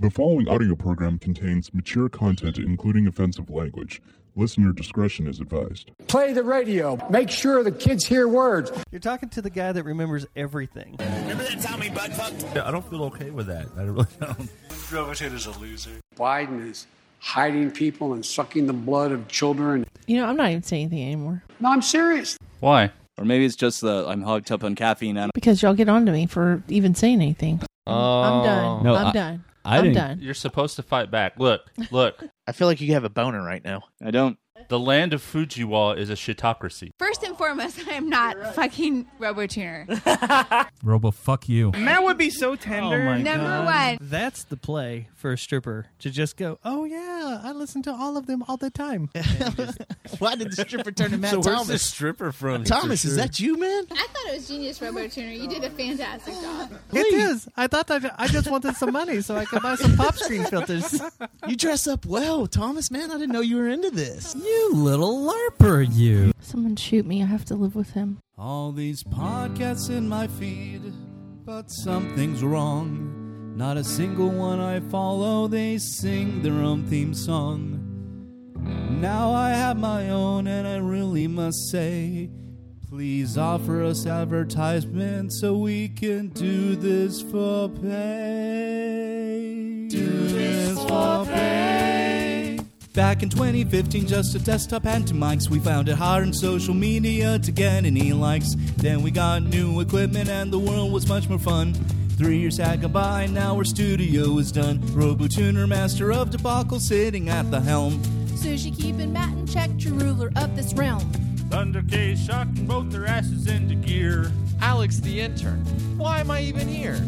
The following audio program contains mature content, including offensive language. Listener discretion is advised. Play the radio. Make sure the kids hear words. You're talking to the guy that remembers everything. Remember that time we butt fucked? I don't feel okay with that. I don't really don't. Robotin is a loser. Biden is hiding people and sucking the blood of children. You know, I'm not even saying anything anymore No, I'm serious. Why? Or maybe it's just the I'm hooked up on caffeine. I don't. because y'all get on to me for even saying anything. Oh. I'm done. No, I'm I- done. I I'm didn't- done. You're supposed to fight back. Look, look. I feel like you have a boner right now. I don't. The land of Fujiwa is a shitocracy. First and foremost, I am not fucking RoboTuner. Robo, fuck you. That would be so oh tender. Oh my Number God. one. That's the play for a stripper to just go, oh yeah, I listen to all of them all the time. Why did the stripper turn to Matt so where's the stripper from? Thomas, is that you, man? I thought it was genius, RoboTuner. You did a fantastic job. It is. I thought that I just wanted some money so I could buy some pop screen filters. You dress up well, Thomas, man. I didn't know you were into this. You little larper, you. Someone shoot me. I have to live with him. All these podcasts in my feed, but something's wrong. Not a single one I follow, they sing their own theme song. Now I have my own, and I really must say, please offer us advertisement so we can do this for pay. Do this for pay. Back in 2015, just a desktop and two mics. We found it hard on social media to get any likes. Then we got new equipment and the world was much more fun. Three years had gone by, now our studio is done. RoboTuner, master of debacle, sitting at the helm. Sushi keeping Matt in check, true ruler of this realm. Thunder K shocking both their asses into gear. Alex the intern. Why am I even here?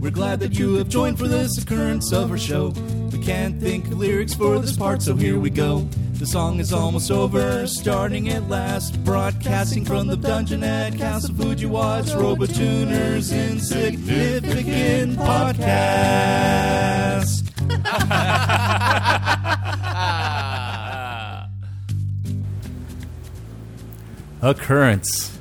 We're glad that you have joined for this occurrence of our show. We can't think of lyrics for this part, so here we go. The song is almost over, starting at last. Broadcasting from the dungeon at Castle Fujiwa, it's RoboTuner's Insignificant Podcast. Occurrence.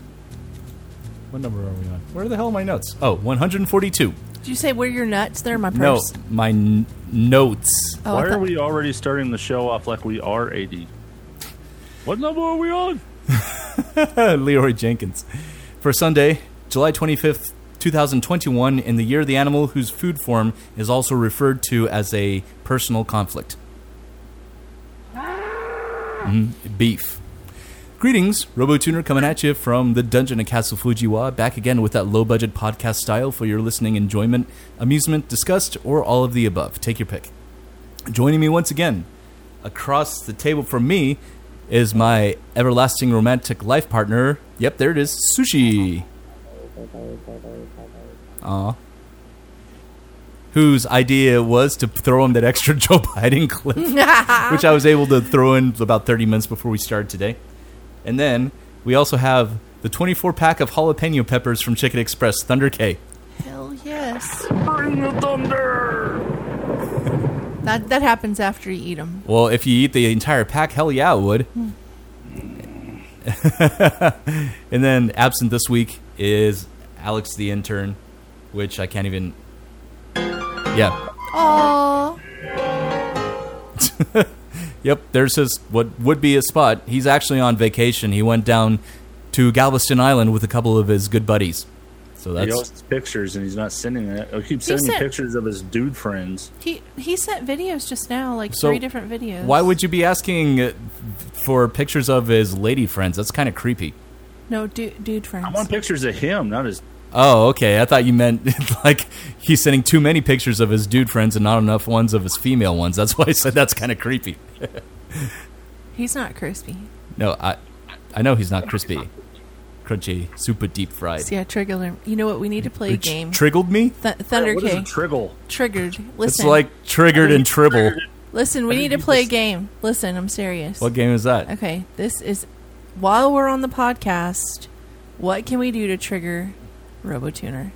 What number are we on? Where the hell are my notes? Oh, 142. Did you say where your nuts? They're in my No, my n- notes. Oh, I Why are we already starting the show off like we are 80? What number are we on? Leroy Jenkins. For Sunday, July 25th, 2021, in the year of the animal whose food form is also referred to as a personal conflict. Mhm, beef. Greetings, RoboTuner coming at you from the dungeon at Castle Fujiwa, back again with that low budget podcast style for your listening enjoyment, amusement, disgust, or all of the above. Take your pick. Joining me once again, across the table from me, is my everlasting romantic life partner. Yep, there it is, Sushi. Aw. Whose idea was to throw him that extra Joe Biden clip, which I was able to throw in about 30 minutes before we started today. And then we also have the 24 pack of jalapeno peppers from Chicken Express, Thunder K. Hell yes. Bring the thunder! That that happens after you eat them. Well, if you eat the entire pack, hell yeah, it would. Hmm. and then absent this week is Alex the intern, which I can't even. Yeah. Aww. Yep, there's his what would be his spot. He's actually on vacation. He went down to Galveston Island with a couple of his good buddies. So He that's pictures and he's not sending it. He keeps sending me pictures of his dude friends. He he sent videos just now, like So, three different videos. why would you be asking uh, for pictures of his lady friends? That's kind of creepy. no dude dude friends? I want pictures of him, not his. Oh, okay. I thought you meant like he's sending too many pictures of his dude friends and not enough ones of his female ones. That's why I said that's kind of creepy. He's not crispy. No, I I know he's not crispy, crunchy, super deep fried. See, I triggered him. You know what? We need to play a game. triggled me? Th- Thunder What is K. a triggle? Triggered. It's like triggered and tribble. Listen, we need to play a game. Listen, I'm serious. What game is that? Okay, this is while we're on the podcast. What can we do to trigger RoboTuner?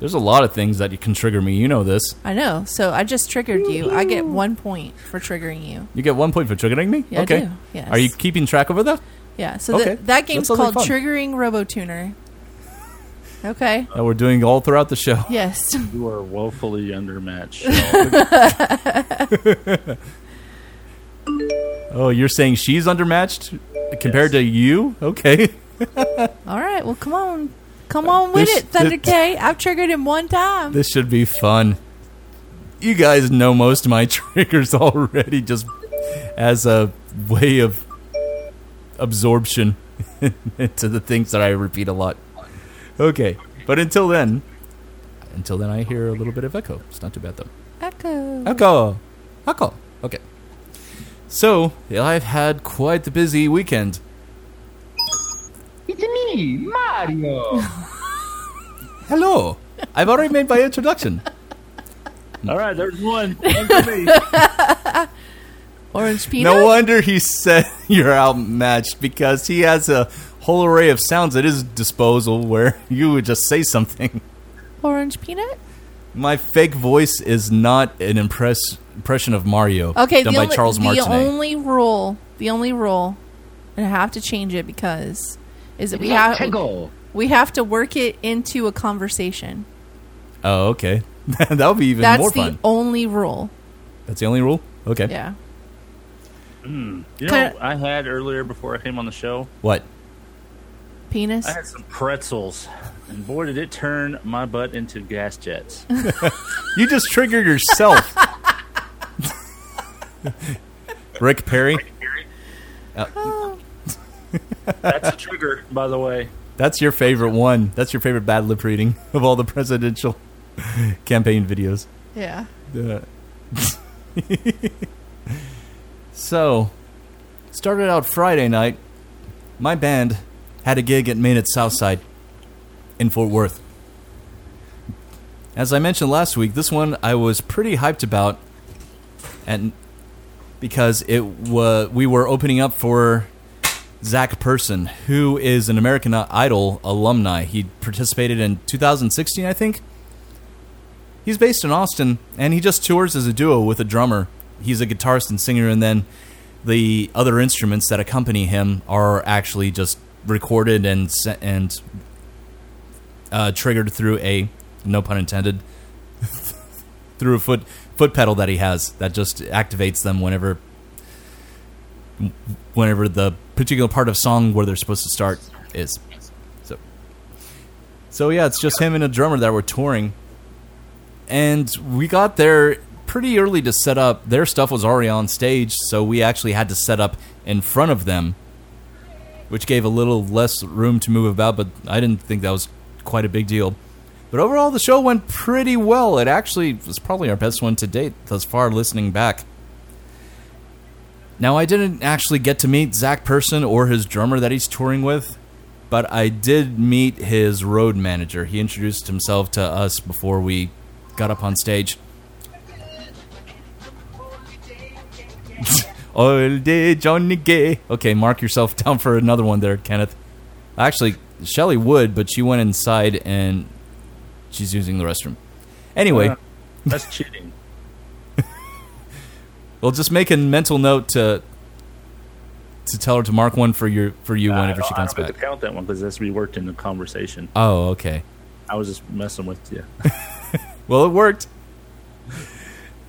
There's a lot of things that you can trigger me. You know this. I know. So I just triggered you. I get one point for triggering you. You get one point for triggering me. Yeah, I okay. do. Yes. Are you keeping track of that? Yeah. So Okay, th- that game's that's called fun. Triggering RoboTuner. Okay. that we're doing all throughout the show. Yes. You are woefully undermatched. Oh, you're saying she's undermatched compared to you? Okay. All right. Well, come on. Come on with This- it, Thunder this- K. I've triggered him one time. This should be fun. You guys know most of my triggers already, just as a way of absorption into the things that I repeat a lot. Okay, but until then, until then, I hear a little bit of echo. It's not too bad though. Echo. Echo, echo. Okay. So I've had quite the busy weekend. It's me, Mario. Hello. I've already made my introduction. All right, there's one. One for me. Orange peanut. No wonder he said you're outmatched because he has a whole array of sounds at his disposal where you would just say something. Orange peanut. My fake voice is not an impress impression of Mario Okay. done the by only, Charles the Martinet. only rule. The only rule, and I have to change it because is that we Yeah, have Tego. we have to work it into a conversation. oh, okay. that would be even That's more fun. That's the only rule. That's the only rule? Okay. Yeah. Mm. You know, Kinda- I had earlier before I came on the show. What? Penis. I had some pretzels, and boy, did it turn my butt into gas jets. You just triggered yourself. Rick Perry? Uh, That's a trigger, by the way. that's your favorite one. That's your favorite bad lip reading of all the presidential campaign videos. Yeah. Uh, so, started out Friday night. My band had a gig at Main at Southside in Fort Worth. As I mentioned last week, this one I was pretty hyped about, and because it was we were opening up for Zach Person, who is an American Idol alumni. He participated in 2016, I think. He's based in Austin, and he just tours as a duo with a drummer. He's a guitarist and singer, and then the other instruments that accompany him are actually just recorded and and uh, triggered through a no pun intended through a foot foot pedal that he has that just activates them whenever whenever the particular part of song where they're supposed to start is. So so yeah, it's just him and a drummer that were touring and we got there pretty early to set up. Their stuff was already on stage, so we actually had to set up in front of them, which gave a little less room to move about, but I didn't think that was quite a big deal. But overall, the show went pretty well. It actually was probably our best one to date thus far, listening back. Now, I didn't actually get to meet Zach Person or his drummer that he's touring with, but I did meet his road manager. He introduced himself to us before we got up on stage. All day Johnny Gay. Okay, mark yourself down for another one there, Kenneth. Actually, Shelly would, but she went inside and she's using the restroom. Anyway, Uh, that's cheating. We'll just make a mental note to to tell her to mark one for your for you whenever she I comes don't have to count that one because that's reworked in the conversation. Oh, okay. I was just messing with you. Well, it worked.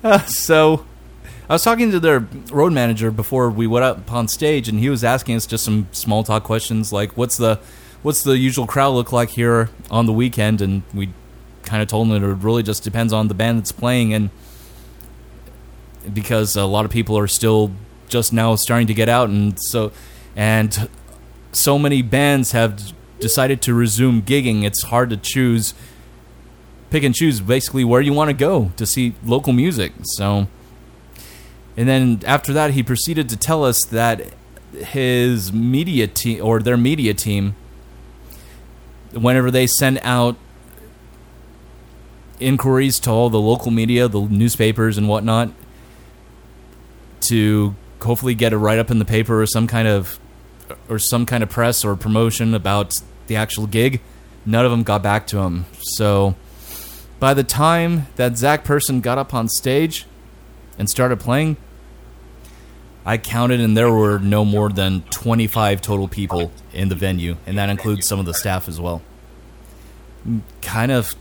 Uh, so, I was talking to their road manager before we went up on stage, and he was asking us just some small talk questions like, "What's the, what's the usual crowd look like here on the weekend?" And we kind of told him that it really just depends on the band that's playing, and because a lot of people are still just now starting to get out, and so, and so many bands have decided to resume gigging. It's hard to choose pick and choose basically where you want to go to see local music. So, and then after that, he proceeded to tell us that his media team or their media team, whenever they send out inquiries to all the local media, the newspapers and whatnot, to hopefully get a write up in the paper or some kind of or some kind of press or promotion about the actual gig. None of them got back to him. So by the time that Zach Person got up on stage and started playing, I counted and there were no more than 25 total people in the venue, and that includes some of the staff as well. kind of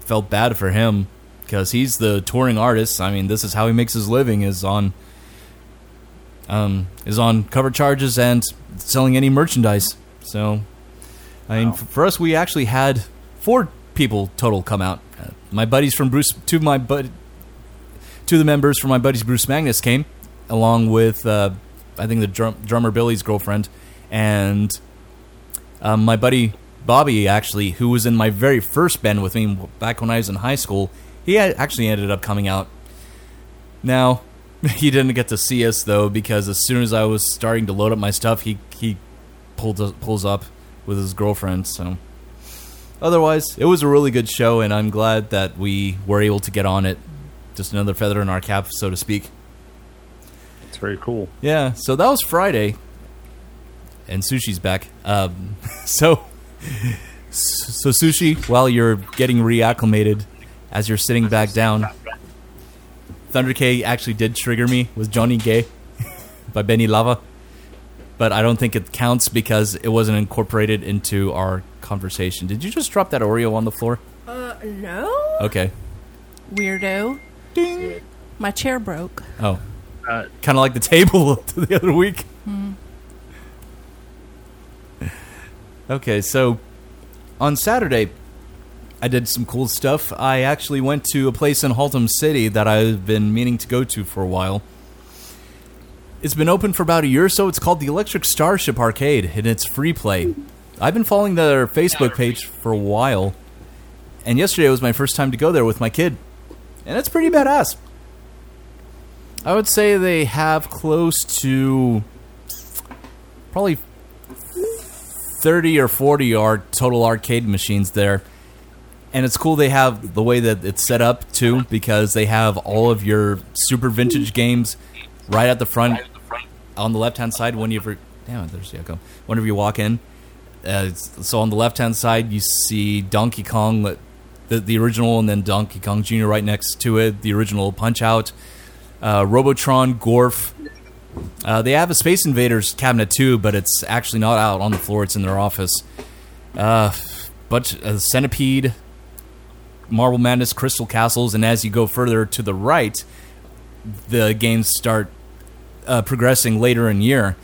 felt bad for him because he's the touring artist. I mean, this is how he makes his living is on um, is on cover charges and selling any merchandise. So, I mean, f- for us, we actually had four people total come out. Uh, my buddies from Bruce, two of my bud, two of the members from my buddies Bruce Magnus came, along with uh, I think the drum, drummer Billy's girlfriend, and um, my buddy Bobby actually, who was in my very first band with me back when I was in high school. He actually ended up coming out. Now, he didn't get to see us though because as soon as I was starting to load up my stuff, he he pulled pulls up with his girlfriend. So, otherwise, it was a really good show, and I'm glad that we were able to get on it. Just another feather in our cap, so to speak. It's very cool. Yeah, so that was Friday, and sushi's back. Um, so, so sushi, while you're getting reacclimated, as you're sitting back down, Thunder K actually did trigger me with Johnny Gay by Benny Lava, but I don't think it counts because it wasn't incorporated into our conversation. Did you just drop that Oreo on the floor? Uh, no. Okay. Weirdo. Ding. My chair broke. Oh, kind of like the table the other week. Hmm. Okay, so on Saturday, I did some cool stuff. I actually went to a place in Haltom City that I've been meaning to go to for a while. It's been open for about a year or so. It's called the Electric Starship Arcade, and it's free play. I've been following their Facebook page for a while, and yesterday was my first time to go there with my kid, and it's pretty badass. I would say they have close to probably 30 or 40 are total arcade machines there. And it's cool they have the way that it's set up too because they have all of your super vintage games right at the front on the left hand side when you damn it there's the echo whenever you walk in uh, so on the left hand side you see Donkey Kong the, the original and then Donkey Kong Jr. right next to it the original Punch Out uh, Robotron Gorf uh, they have a Space Invaders cabinet too, but it's actually not out on the floor. It's in their office. Uh, but uh, Centipede, Marble Madness, Crystal Castles, and as you go further to the right, the games start uh, progressing later in year.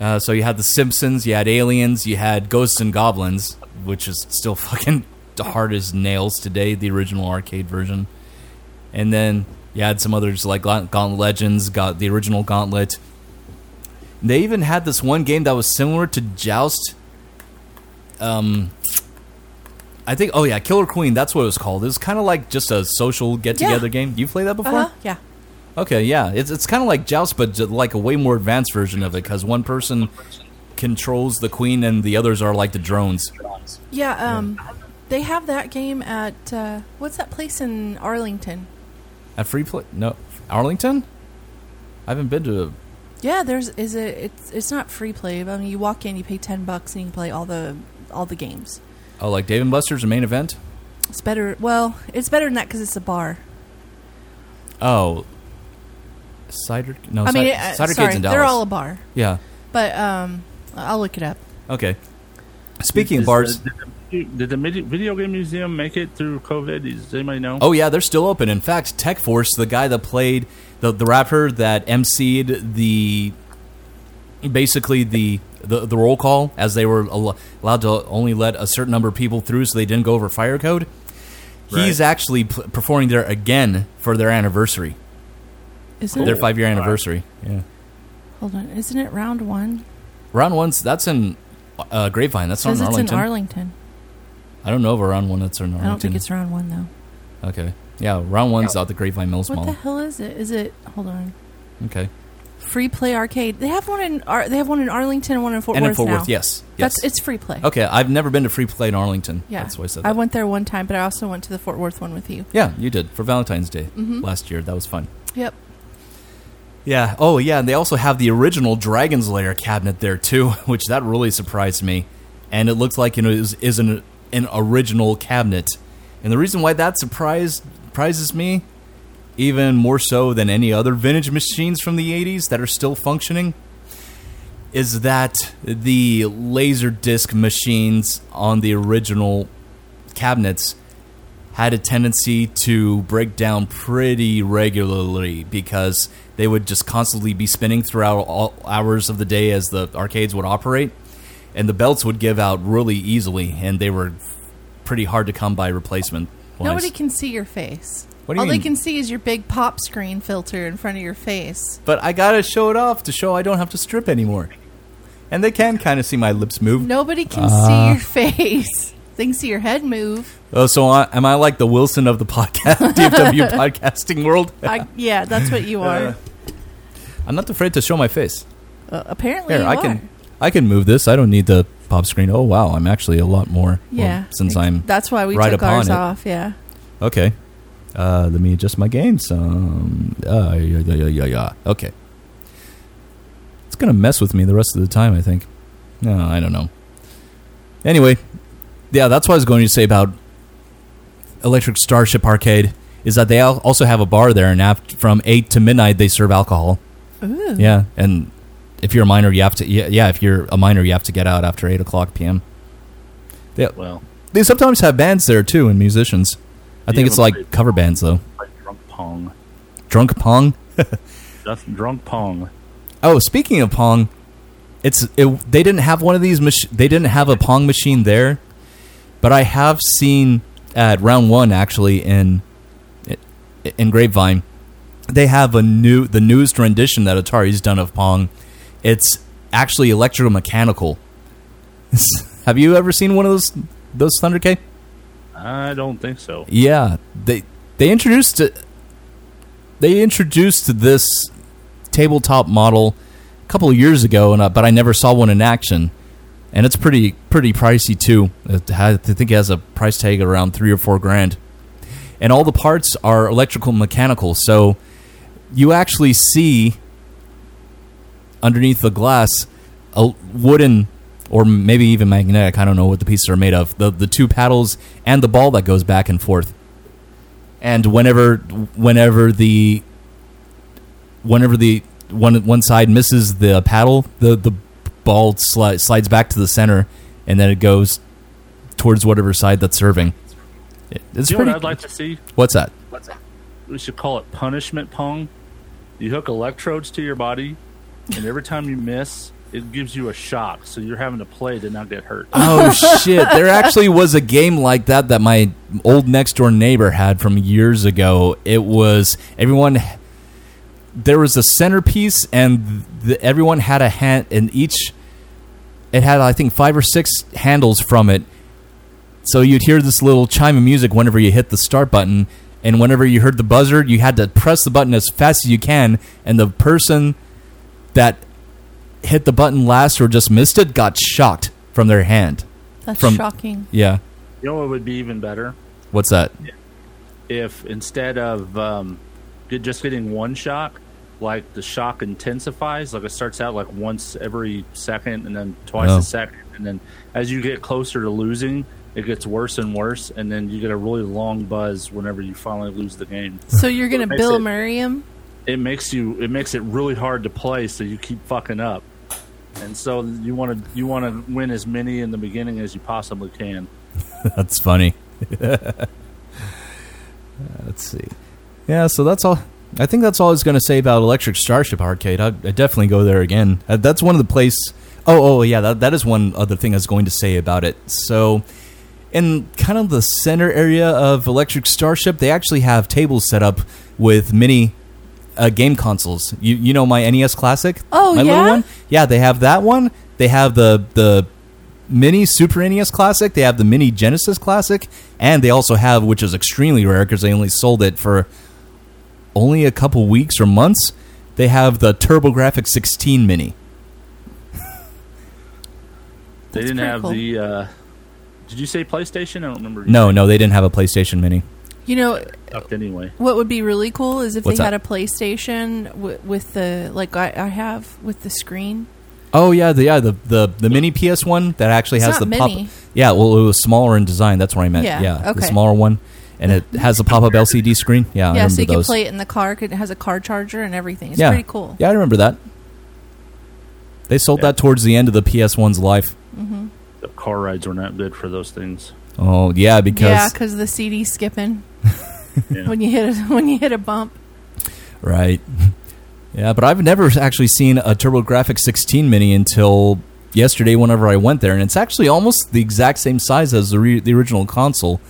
Uh, so you had The Simpsons, you had Aliens, you had Ghosts and Goblins, which is still fucking hard as nails today, the original arcade version. And then you had some others like Gauntlet Legends, got the original Gauntlet. They even had this one game that was similar to Joust. Um, I think. Oh yeah, Killer Queen. That's what it was called. It was kind of like just a social get together Yeah. game. You played that before? Uh-huh, yeah. Okay, yeah. It's it's kind of like Joust, but ju- like a way more advanced version of it because one person controls the queen and the others are like the drones. Yeah, um, they have that game at uh, what's that place in Arlington? At free play? No, Arlington. I haven't been to. Yeah, there's is it it's it's not free play. But I mean, you walk in, you pay ten bucks, and you can play all the all the games. Oh, like Dave and Buster's, a main event. It's better. Well, it's better than that because it's a bar. Oh, cider. No, I mean, Ci- uh, cider sorry, Cade's in Dallas. they're all a bar. Yeah. But um, I'll look it up. Okay. Speaking of Is, bars, uh, did, the, did the midi- video game museum make it through COVID? Does anybody know? oh yeah, they're still open. In fact, Tech Force, the guy that played the the rapper that emceed the basically the the, the roll call as they were al- allowed to only let a certain number of people through, so they didn't go over fire code. He's actually p- performing there again for their anniversary. Is it Their five year anniversary. Yeah. Hold on, isn't it round one? Round one's that's in uh, Grapevine. That's not Says in it's Arlington. in Arlington. I don't know if a round one that's in Arlington. I don't think it's round one though. Okay. Yeah, round one's out the Grapevine Mills mall. What Mall. the hell is it? Is it? Hold on. Okay. Free play arcade. They have one in Ar- they have one in Arlington and one in Fort Worth. And in Worth Fort now. Worth, yes, That's yes. it's free play. Okay, I've never been to Free Play in Arlington. Yeah, That's why I said I went there one time, but I also went to the Fort Worth one with you. yeah, you did for Valentine's Day Mhm. last year. That was fun. Yep. Yeah. Oh, yeah. And they also have the original Dragon's Lair cabinet there too, which that really surprised me. And it looks like you know is is an an original cabinet. And the reason why that surprised surprises me, even more so than any other vintage machines from the '80s that are still functioning, is that the laser disc machines on the original cabinets had a tendency to break down pretty regularly because they would just constantly be spinning throughout all hours of the day as the arcades would operate, and the belts would give out really easily, and they were pretty hard to come by replacement. Nobody can see your face. What do you All mean? they can see is your big pop screen filter in front of your face. But I gotta show it off to show I don't have to strip anymore. And they can kind of see my lips move. Nobody can Ah. see your face. They can see your head move. Oh, so I, am I like the Wilson of the podcast, DFW podcasting world? I, yeah, that's what you are. Uh, I'm not afraid to show my face. Uh, apparently, Here, you I are. can I can move this. I don't need the pop screen. Oh wow, I'm actually a lot more. well, Yeah, since I'm That's why we right took upon ours it. off. Yeah. Okay. Uh, let me adjust my gain some. Uh, yeah, yeah, yeah, yeah, yeah. Okay. It's gonna mess with me the rest of the time. I think. No, I don't know. Anyway, yeah, that's what I was going to say about Electric Starship Arcade. Is that they also have a bar there, and after, from eight to midnight they serve alcohol. Ooh. Yeah, and if you're a minor, you have to. Yeah, yeah, if you're a minor, you have to get out after eight o'clock p.m. They, Well, they sometimes have bands there too, and musicians. I think it's like cover bands though. like drunk pong. Drunk Pong. That's drunk pong. Oh, speaking of Pong, it's it, they didn't have one of these. Mach- they didn't have a Pong machine there, but I have seen at round one actually in in Grapevine. They have a new the newest rendition that Atari's done of Pong. It's actually electromechanical. have you ever seen one of those those Thunder K? I don't think so. Yeah, they they introduced it. They introduced this tabletop model a couple of years ago, and uh, but I never saw one in action, and it's pretty pretty pricey too. Has, I think it has a price tag around three or four grand, and all the parts are electrical mechanical. So you actually see underneath the glass a wooden or maybe even magnetic. I don't know what the pieces are made of. The the two paddles and the ball that goes back and forth. And whenever whenever the whenever the one one side misses the paddle, the the ball sli- slides back to the center, and then it goes towards whatever side that's serving. It- It's you know pretty. what I'd like to see? What's that? What's that? We should call it punishment pong. You hook electrodes to your body, and every time you miss, it gives you a shock. So you're having to play to not get hurt. Oh shit! There actually was a game like that that my old next door neighbor had from years ago. It was everyone. There was a centerpiece, and the, everyone had a hand, and each it had I think five or six handles from it. So you'd hear this little chime of music whenever you hit the start button, and whenever you heard the buzzer, you had to press the button as fast as you can, and the person that hit the button last or just missed it got shocked from their hand. That's from, shocking. Yeah. You know what would be even better? What's that? If instead of um, just getting one shock, like the shock intensifies, like it starts out like once every second and then twice Oh. a second. And then as you get closer to losing, it gets worse and worse. And then you get a really long buzz whenever you finally lose the game. So you're gonna Bill it- Murray him? it makes you it makes it really hard to play so you keep fucking up and so you want to you want to win as many in the beginning as you possibly can that's funny. Let's see. Yeah, so that's all. I think that's all I was going to say about Electric Starship Arcade. I'd, I'd definitely go there again. Uh, that's one of the place. Oh, oh, yeah. That that is one other thing I was going to say about it. So, in kind of the center area of Electric Starship, they actually have tables set up with mini uh, game consoles. You you know my NES Classic? Oh, my yeah? little one. Yeah, they have that one. They have the the mini Super NES Classic. They have the mini Genesis Classic, and they also have, which is extremely rare because they only sold it for only a couple weeks or months. They have the TurboGrafx 16 mini. they didn't have cool. the uh did you say playstation i don't remember No, no, they didn't have a PlayStation mini. You know Up anyway what would be really cool is if What's they had a PlayStation w- with the like I, I have with the screen. Oh yeah, the yeah the the, the mini PS one that actually It's has not the pop. mini. Yeah, well, it was smaller in design. That's what I meant. Yeah, Yeah, the okay. smaller one, and it has a pop up LCD screen. Yeah, I yeah, remember so you can those. play it in the car. 'cause It has a car charger and everything. It's yeah, pretty cool. Yeah, I remember that. They sold that towards the end of the PS one's life. hmm the car rides were not good for those things Oh yeah, because yeah, because the CD skipping when you hit a, when you hit a bump. Right. Yeah, but I've never actually seen a TurboGrafx 16 mini until yesterday whenever I went there, and it's actually almost the exact same size as the, re- the original console.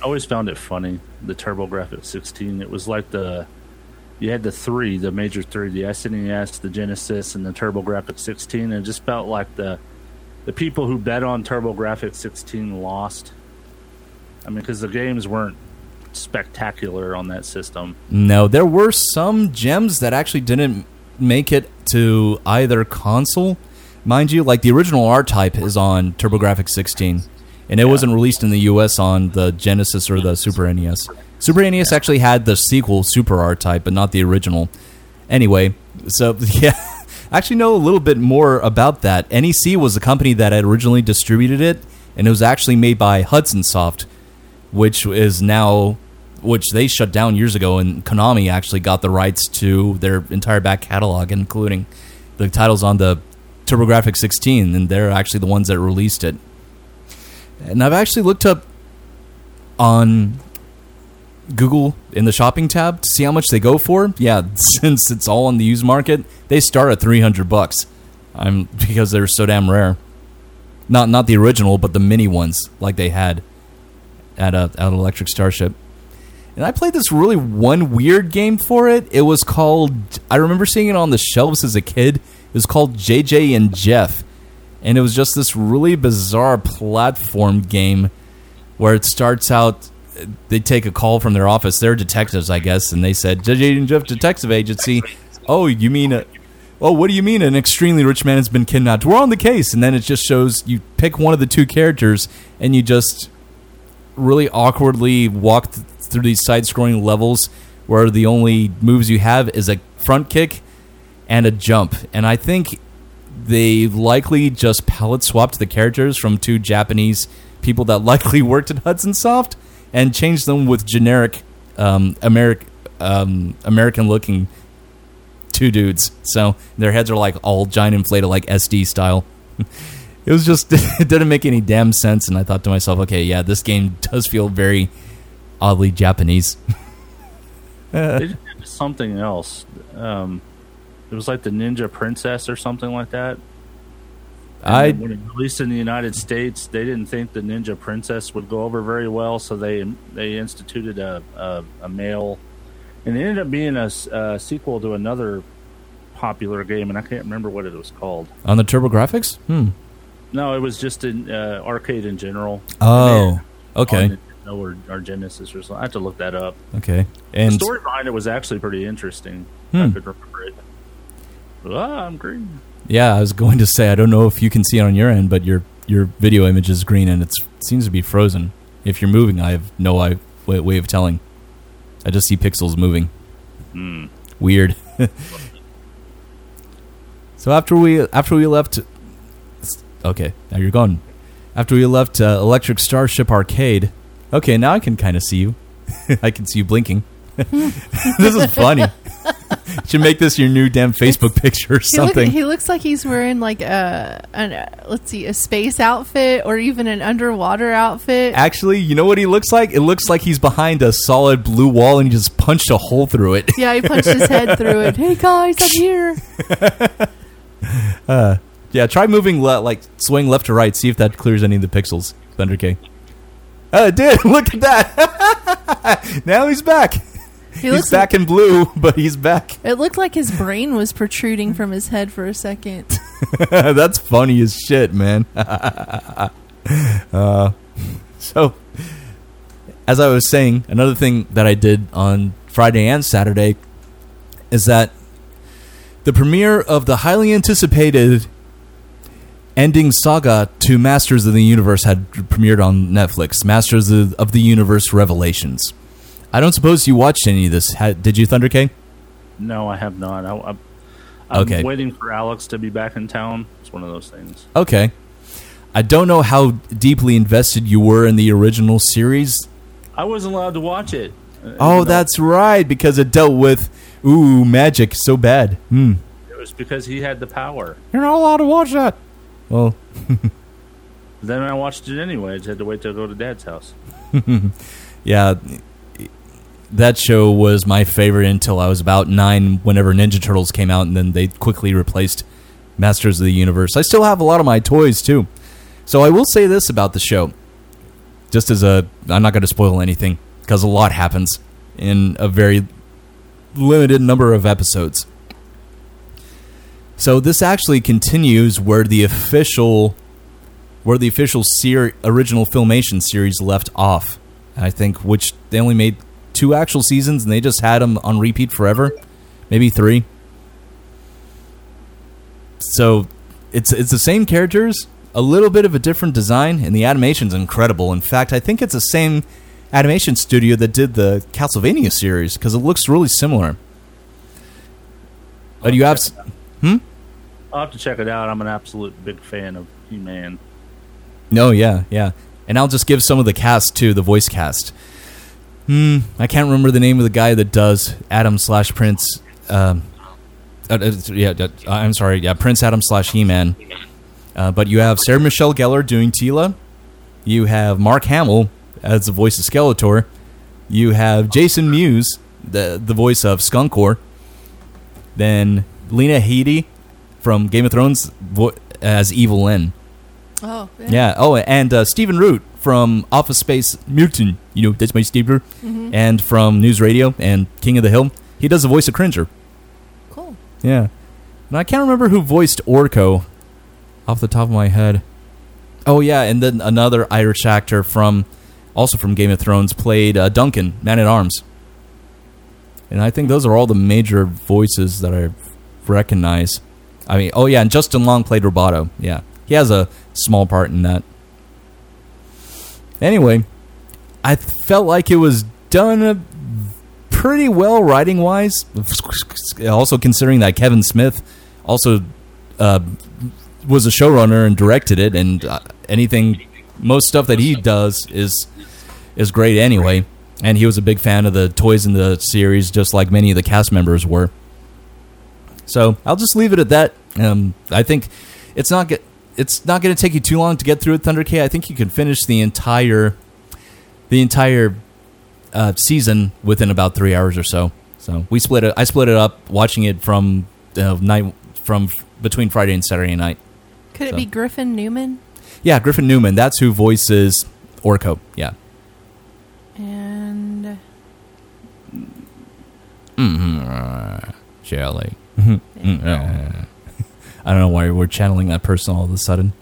I always found it funny the TurboGrafx 16. It was like the you had the three, the major three, the SNES, the Genesis, and the TurboGrafx 16. And it just felt like the the people who bet on TurboGrafx 16 lost. I mean, because the games weren't spectacular on that system. No, there were some gems that actually didn't make it to either console. Mind you, like the original R Type is on TurboGrafx 16, and it wasn't released in the US on the Genesis or the Super NES. Super NES actually had the sequel Super R Type, but not the original. Anyway, so yeah, I actually know a little bit more about that. NEC was the company that had originally distributed it, and it was actually made by Hudson Soft, which is now which they shut down years ago, and Konami actually got the rights to their entire back catalog, including the titles on the TurboGrafx 16, and they're actually the ones that released it. And I've actually looked up on Google in the shopping tab to see how much they go for. Yeah, since it's all on the used market, they start at 300 bucks. I'm because they're so damn rare. Not not the original, but the mini ones like they had at a at Electric Starship. And I played this really one weird game for it. It was called I remember seeing it on the shelves as a kid. It was called JJ and Jeff. And it was just this really bizarre platform game where it starts out they take a call from their office. They're detectives, I guess, and they said, "JJ and Jeff Detective Agency." Oh, you mean a, Oh, what do you mean an extremely rich man has been kidnapped? We're on the case, and then it just shows you pick one of the two characters, and you just really awkwardly walked through these side-scrolling levels where the only moves you have is a front kick and a jump. And I think they likely just palette swapped the characters from two Japanese people that likely worked at Hudson Soft and changed them with generic um, Americ- um, American-looking two dudes. So their heads are like all giant inflated, like SD style. it was just it didn't make any damn sense, and I thought to myself, okay, yeah, this game does feel very oddly Japanese. they did something else. Um, it was like the Ninja Princess or something like that. And I- when it released in the United States, they didn't think the Ninja Princess would go over very well, so they they instituted a a, a male, and it ended up being a sequel to another popular game, and I can't remember what it was called. On the TurboGrafx? Hmm. No, it was just in uh, arcade in general. Oh, okay. On Nintendo or, or Genesis or something. I have to look that up. Okay. And the story behind it was actually pretty interesting. Hmm. I could remember it. Ah, I'm green. yeah, I was going to say I don't know if you can see it on your end, but your your video image is green and it seems to be frozen. If you're moving, I have no way, way, way of telling. I just see pixels moving. Hmm. Weird. so after we after we left, okay, now you're gone. After we left uh, Electric Starship Arcade, okay, now I can kind of see you. I can see you blinking. this is funny. Should make this your new damn Facebook picture or He, look, something. he looks like he's wearing like a an uh, let's see a space outfit or even an underwater outfit. Actually, you know what he looks like? It looks like he's behind a solid blue wall and he just punched a hole through it. yeah, he punched his head through it. Hey guys, I'm here. Uh, yeah, try moving le- like swing left to right. See if that clears any of the pixels. Thunder K. Oh, it did. Look at that. now he's back. He he's looks back in blue, but he's back. It looked like his brain was protruding from his head for a second. That's funny as shit, man. uh, so, as I was saying, another thing that I did on Friday and Saturday is that the premiere of the highly anticipated ending saga to Masters of the Universe had premiered on Netflix. Masters of the Universe Revelations. I don't suppose you watched any of this. Did you, Thunder K? No, I have not. I, I'm Okay. waiting for Alex to be back in town. It's one of those things. Okay. I don't know how deeply invested you were in the original series. I wasn't allowed to watch it. Uh, Oh, that's right, because it dealt with ooh magic so bad. Hmm. It was because he had the power. You're not allowed to watch that. Well, Then I watched it anyway. I just had to wait till I go to Dad's house. yeah, that show was my favorite until I was about nine. Whenever Ninja Turtles came out, and then they quickly replaced Masters of the Universe. I still have a lot of my toys too. So I will say this about the show, just as a, I'm not going to spoil anything because a lot happens in a very limited number of episodes. So this actually continues where the official where the official ser- original filmation series left off. I think which they only made two actual seasons and they just had them on repeat forever, maybe 3. So it's it's the same characters, a little bit of a different design and the animation's incredible. In fact, I think it's the same animation studio that did the Castlevania series because it looks really similar. But you have s- Hmm? I'll have to check it out. I'm an absolute big fan of He-Man. No, yeah, yeah. And I'll just give some of the cast too, the voice cast. Hmm, I can't remember the name of the guy that does Adam slash Prince. Um, uh, uh, yeah, uh, I'm sorry, yeah, Prince Adam slash He Man. Uh, but you have Sarah Michelle Gellar doing Teela. You have Mark Hamill as the voice of Skeletor. You have Jason Mewes, the the voice of Skunkor. Then Lena Headey from Game of Thrones vo- as Evil Lynn. Oh, Yeah. yeah. Oh, and uh, Stephen Root from Office Space Mutant. You know, that's my Stever. Mhm. And from News Radio and King of the Hill. He does the voice of Cringer. Cool. Yeah. And I can't remember who voiced Orko off the top of my head. Oh, yeah. And then another Irish actor from, also from Game of Thrones, played uh, Duncan, Man at Arms. And I think those are all the major voices that I recognize. I mean, oh, yeah. And Justin Long played Roboto. Yeah. He has a small part in that. Anyway, I felt like it was done uh, pretty well writing wise. Also considering that Kevin Smith also uh, was a showrunner and directed it, and uh, anything, most stuff that he does is is great anyway. And he was a big fan of the toys in the series, just like many of the cast members were. So I'll just leave it at that. Um, I think it's not get, it's not going to take you too long to get through it, Thunder K. I think you can finish the entire the entire uh, season within about three hours or so. So we split it. I split it up, watching it from uh, night from f- between Friday and Saturday night. Could it be Griffin Newman? Yeah, Griffin Newman. That's who voices Orko. Yeah. And Mm-hmm. Shelley. Mm-hmm. I don't know why we're channeling that person all of a sudden.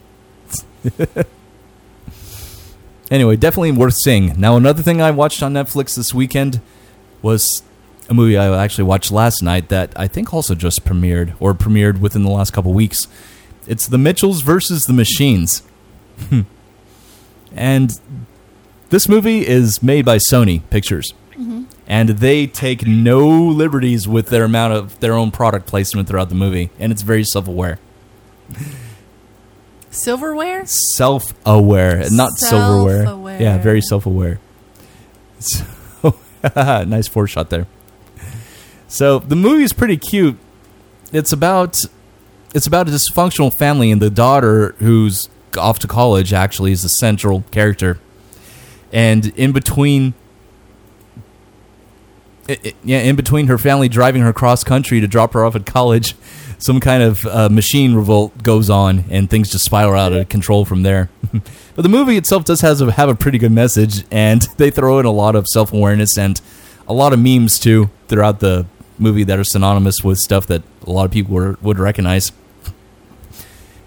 anyway, definitely worth seeing. Now, another thing I watched on Netflix this weekend was a movie I actually watched last night that I think also just premiered or premiered within the last couple weeks. It's The Mitchells versus the Machines. and this movie is made by Sony Pictures Mhm. And they take no liberties with their amount of their own product placement throughout the movie, and it's very self-aware. silverware. Self-aware, not silverware. Yeah, very self-aware. So, nice foreshot there. So the movie is pretty cute. It's about it's about a dysfunctional family, and the daughter who's off to college actually is the central character. And in between i- i- yeah, in between her family driving her cross country to drop her off at college, some kind of uh, machine revolt goes on, and things just spiral out of control from there. but the movie itself does has a, have a pretty good message, and they throw in a lot of self awareness and a lot of memes too throughout the movie that are synonymous with stuff that a lot of people were, would recognize.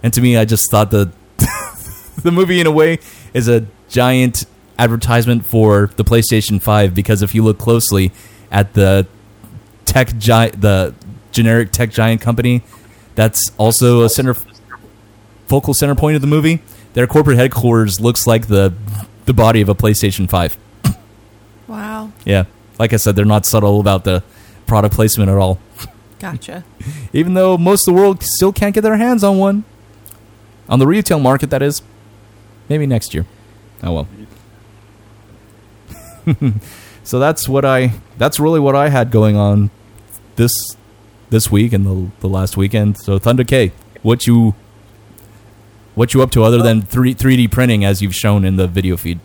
And to me, I just thought that the movie, in a way, is a giant advertisement for the PlayStation 5 because if you look closely at the tech giant, the generic tech giant company that's also a center focal center point of the movie, their corporate headquarters looks like the the body of a PlayStation 5. Wow. Yeah. Like I said, they're not subtle about the product placement at all. Gotcha. Even though most of the world still can't get their hands on one. On the retail market, that is. Maybe next year. Oh well. so that's what I. That's really what I had going on this this week and the the last weekend. So Thunder K, what you what you up to other than three 3D printing as you've shown in the video feed.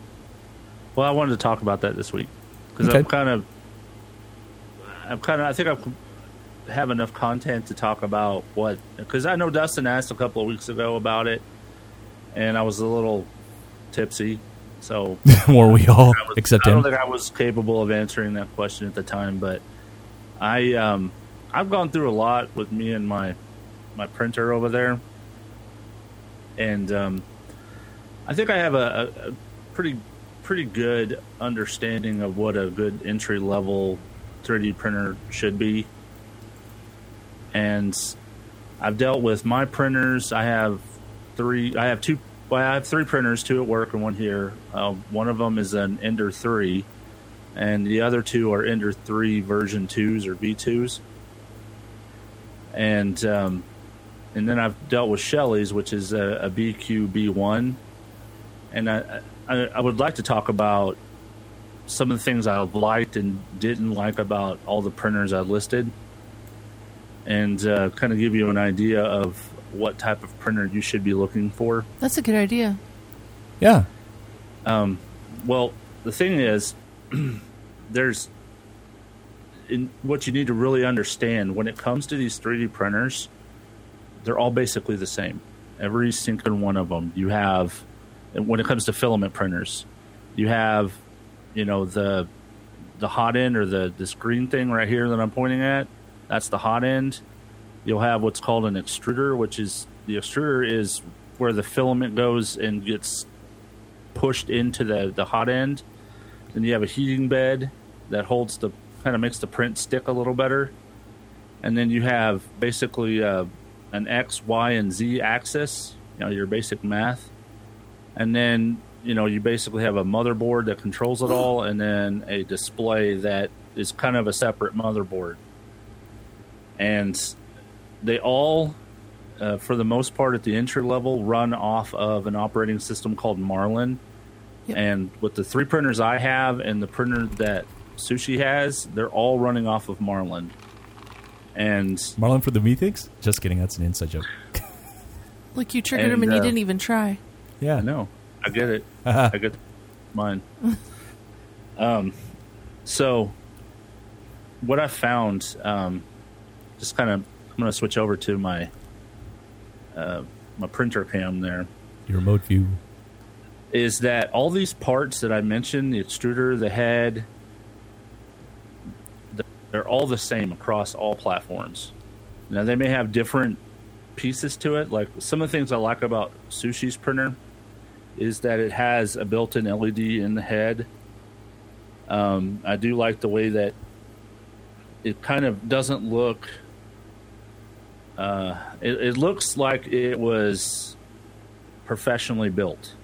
Well, I wanted to talk about that this week because Okay. I'm kind of, I'm kind of, I think I have enough content to talk about what because I know Dustin asked a couple of weeks ago about it, and I was a little tipsy, so Were we all I was- except I don't him? think I was capable of answering that question at the time, but I um I've gone through a lot with me and my my printer over there, and um, I think I have a, a, a pretty pretty good understanding of what a good entry level 3D printer should be, and I've dealt with my printers. I have three. I have two. Well, I have three printers, two at work and one here. Uh, one of them is an Ender three, and the other two are Ender three version twos or V twos. And um, and then I've dealt with Shelly's, which is a, a BIQU B one, and I, I I would like to talk about some of the things I liked and didn't like about all the printers I listed, and uh, kind of give you an idea of what type of printer you should be looking for. That's a good idea. Yeah. Um, well, the thing is, there's in what you need to really understand when it comes to these 3D printers, they're all basically the same. Every single one of them. You have, when it comes to filament printers, you have, you know, the the hot end or the this green thing right here that I'm pointing at. That's the hot end. You'll have what's called an extruder, which is the extruder is where the filament goes and gets pushed into the, the hot end. Then you have a heating bed that holds the kind of makes the print stick a little better. And then you have basically uh, an X, Y, and Z axis, you know, your basic math. And then, you know, you basically have a motherboard that controls it all, and then a display that is kind of a separate motherboard. And they all, uh, for the most part, at the entry level, run off of an operating system called Marlin. And with the three printers I have and the printer that Sushi has, they're all running off of Marlin. And Marlin for the methinks? Just kidding. That's an inside joke. Like you triggered And, him and you uh, didn't even try. Yeah, no. I get it. I get mine. um, so what I found, um, just kind of, I'm going to switch over to my uh, my printer cam there. Your remote view. is that all these parts that I mentioned, the extruder, the head, they're all the same across all platforms. Now they may have different pieces to it. Like some of the things I like about Sushi's printer is that it has a built-in LED in the head. Um, I do like the way that it kind of doesn't look. Uh, it, it looks like it was professionally built.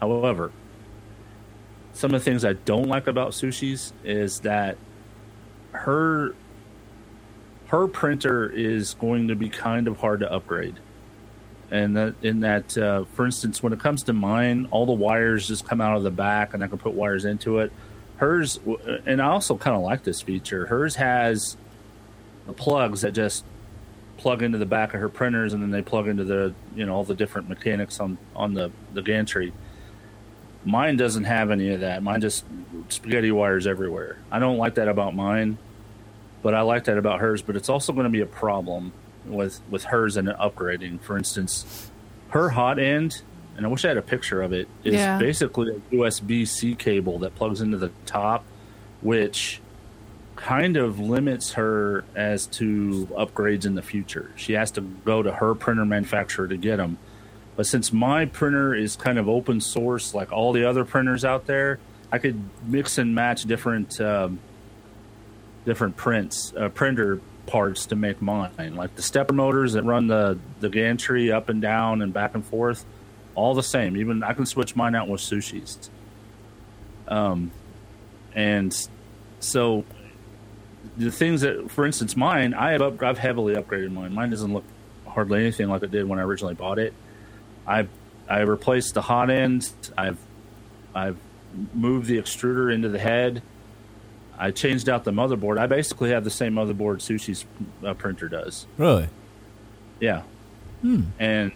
However, some of the things I don't like about Sushi's is that her her printer is going to be kind of hard to upgrade. And that in that, uh, for instance, when it comes to mine, all the wires just come out of the back, and I can put wires into it. Hers, and I also kind of like this feature. Hers has the plugs that just plug into the back of her printers, and then they plug into the you know all the different mechanics on on the the gantry. Mine doesn't have any of that. Mine just spaghetti wires everywhere. I don't like that about mine, but I like that about hers. But it's also going to be a problem with with hers and upgrading. For instance, her hot end, and I wish I had a picture of it, is Yeah. basically a USB C cable that plugs into the top, which kind of limits her as to upgrades in the future. She has to go to her printer manufacturer to get them. But since my printer is kind of open source, like all the other printers out there, I could mix and match different um, different prints, uh, printer parts to make mine. Like the stepper motors that run the the gantry up and down and back and forth, all the same. Even I can switch mine out with sushis. Um, and so the things that, for instance, mine, I have up, I've heavily upgraded mine. Mine doesn't look hardly anything like it did when I originally bought it. I've I replaced the hot end. I've I've moved the extruder into the head. I changed out the motherboard. I basically have the same motherboard Sushi's uh, printer does. Really? Yeah. Hmm. And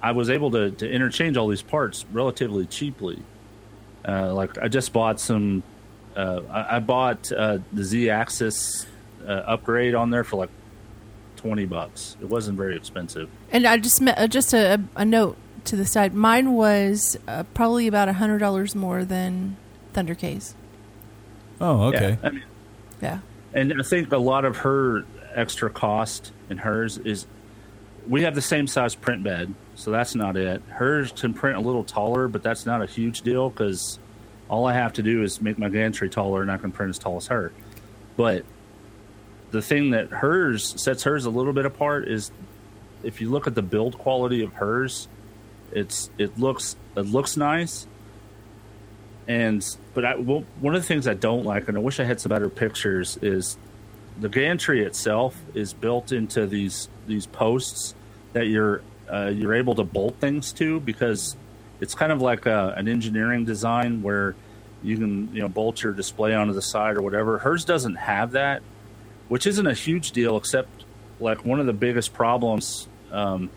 I was able to, to interchange all these parts relatively cheaply. Uh, like I just bought some. Uh, I, I bought uh, the Z-axis uh, upgrade on there for like twenty bucks. It wasn't very expensive. And I just met, uh, just a, a note to the side. Mine was uh, probably about a hundred dollars more than Thunder K's. Oh, okay. Yeah, I mean, Yeah. And I think a lot of her extra cost in hers is we have the same size print bed, so that's not it. Hers can print a little taller, but that's not a huge deal because all I have to do is make my gantry taller and I can print as tall as her. But the thing that hers sets hers a little bit apart is if you look at the build quality of hers, it's it looks it looks nice, and but I, well, one of the things I don't like, and I wish I had some better pictures, is the gantry itself is built into these these posts that you're uh, you're able to bolt things to because it's kind of like a, an engineering design where you can you know bolt your display onto the side or whatever. Hers doesn't have that, which isn't a huge deal, except like one of the biggest problems. Um,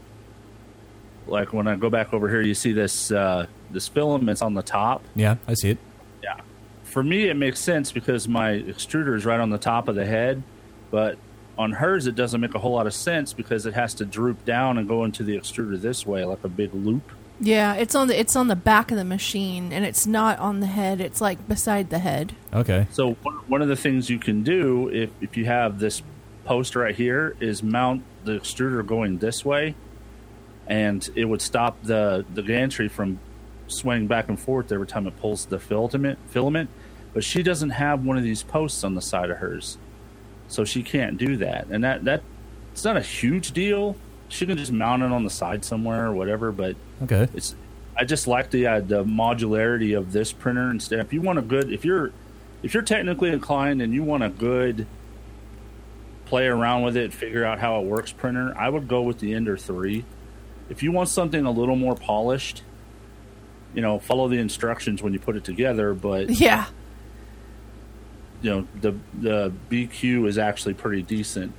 like when I go back over here, you see this uh, this filament's on the top. Yeah, I see it. Yeah. For me, it makes sense because my extruder is right on the top of the head, but on hers, it doesn't make a whole lot of sense because it has to droop down and go into the extruder this way, like a big loop. Yeah, it's on the it's on the back of the machine, and it's not on the head. It's like beside the head. Okay. So one one of the things you can do if, if you have this post right here is mount the extruder going this way, and it would stop the the gantry from swaying back and forth every time it pulls the filament filament. But she doesn't have one of these posts on the side of hers, so she can't do that. And that that it's not a huge deal. She can just mount it on the side somewhere or whatever. But Okay. it's I just like the uh, the modularity of this printer instead. If you want a good, if you're if you're technically inclined and you want a good play around with it, figure out how it works printer, I would go with the Ender three. If you want something a little more polished, you know, follow the instructions when you put it together. But Yeah. you know the the BIQU is actually pretty decent.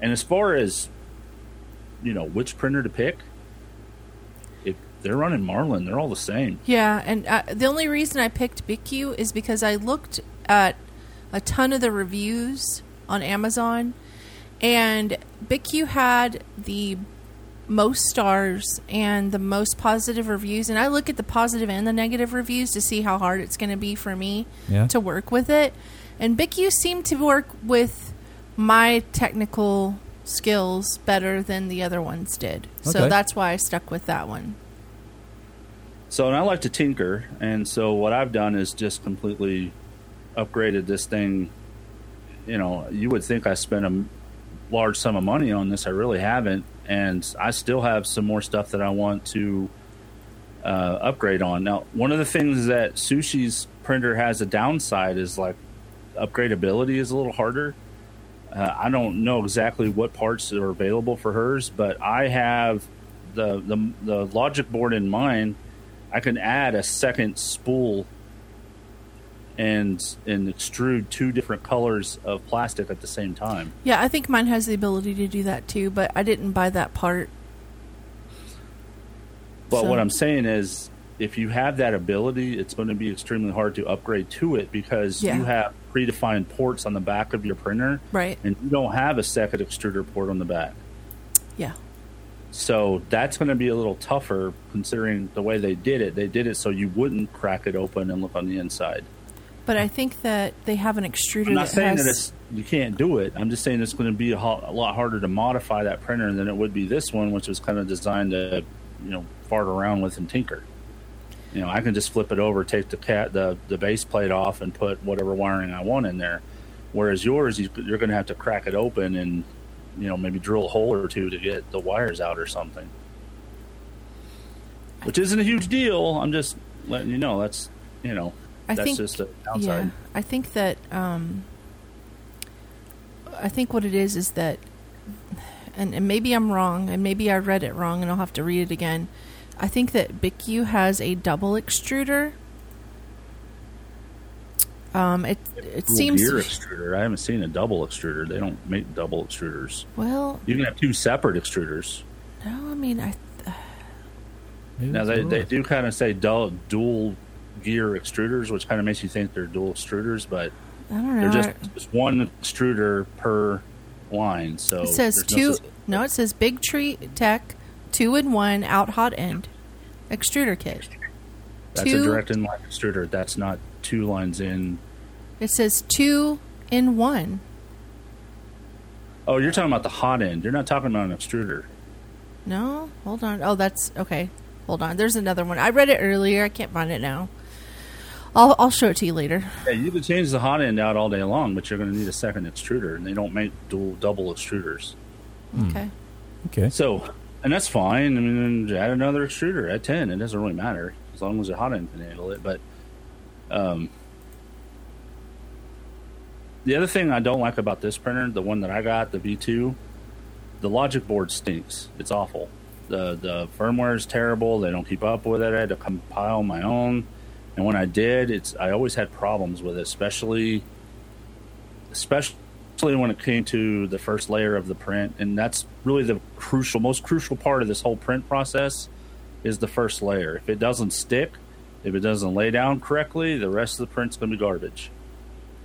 And as far as you know which printer to pick, if they're running Marlin, they're all the same. Yeah, and uh, the only reason I picked BIQU is because I looked at a ton of the reviews on Amazon, and BIQU had the most stars and the most positive reviews. And I look at the positive and the negative reviews to see how hard it's going to be for me Yeah. to work with it. And BIQU seemed to work with my technical skills better than the other ones did. So that's why I stuck with that one. So, and I like to tinker, and so what I've done is just completely upgraded this thing. You know, you would think I spent a large sum of money on this. I really haven't, and I still have some more stuff that I want to uh, upgrade on. Now, one of the things that Sushi's printer has a downside is like upgradability is a little harder. Uh, I don't know exactly what parts are available for hers, but I have the the, the logic board in mine. I can add a second spool and and extrude two different colors of plastic at the same time. Yeah, I think mine has the ability to do that too, but I didn't buy that part. But So- what I'm saying is, if you have that ability, it's going to be extremely hard to upgrade to it because Yeah. you have predefined ports on the back of your printer, Right. and you don't have a second extruder port on the back. Yeah. So that's going to be a little tougher considering the way they did it. They did it so you wouldn't crack it open and look on the inside. But I think that they have an extruder I'm not saying has. that it's you can't do it. I'm just saying it's going to be a, ho- a lot harder to modify that printer than it would be this one, which was kind of designed to, you know, fart around with and tinker. You know, I can just flip it over, take the cat the the base plate off, and put whatever wiring I want in there. Whereas yours, you, you're going to have to crack it open and, you know, maybe drill a hole or two to get the wires out or something. Which isn't a huge deal. I'm just letting you know that's you know I that's think, just a downside. Yeah, I think that um, I think what it is is that, and, and maybe I'm wrong, and maybe I read it wrong, and I'll have to read it again. I think that BIQU has a double extruder. Um, it it Little seems gear extruder. I haven't seen a double extruder. They don't make double extruders. well. You can have two separate extruders. No, I mean I. Now they, they do kind of say dual, dual gear extruders, which kind of makes you think they're dual extruders, but I don't they're just, just one extruder per line. So it says there's no two. No, it says Big Tree Tech, two in one out hot end, extruder kit. that's two- a direct inline extruder. That's not two lines in. It says two in one. Oh, you're talking about the hot end. You're not talking about an extruder. No, hold on. Oh, that's okay. Hold on. There's another one. I read it earlier. I can't find it now. I'll I'll show it to you later. Yeah, you can change the hot end out all day long, but you're going to need a second extruder, and they don't make dual double extruders. Okay. Okay. So, and that's fine. I mean, add another extruder at ten. It doesn't really matter as long as the hot end can handle it. But, um, the other thing I don't like about this printer, the one that I got, the V2, the logic board stinks. It's awful. The the firmware is terrible. They don't keep up with it. I had to compile my own, and when I did, it's I always had problems with it, especially especially when it came to the first layer of the print and that's really the crucial most crucial part of this whole print process is the first layer if it doesn't stick if it doesn't lay down correctly the rest of the print's going to be garbage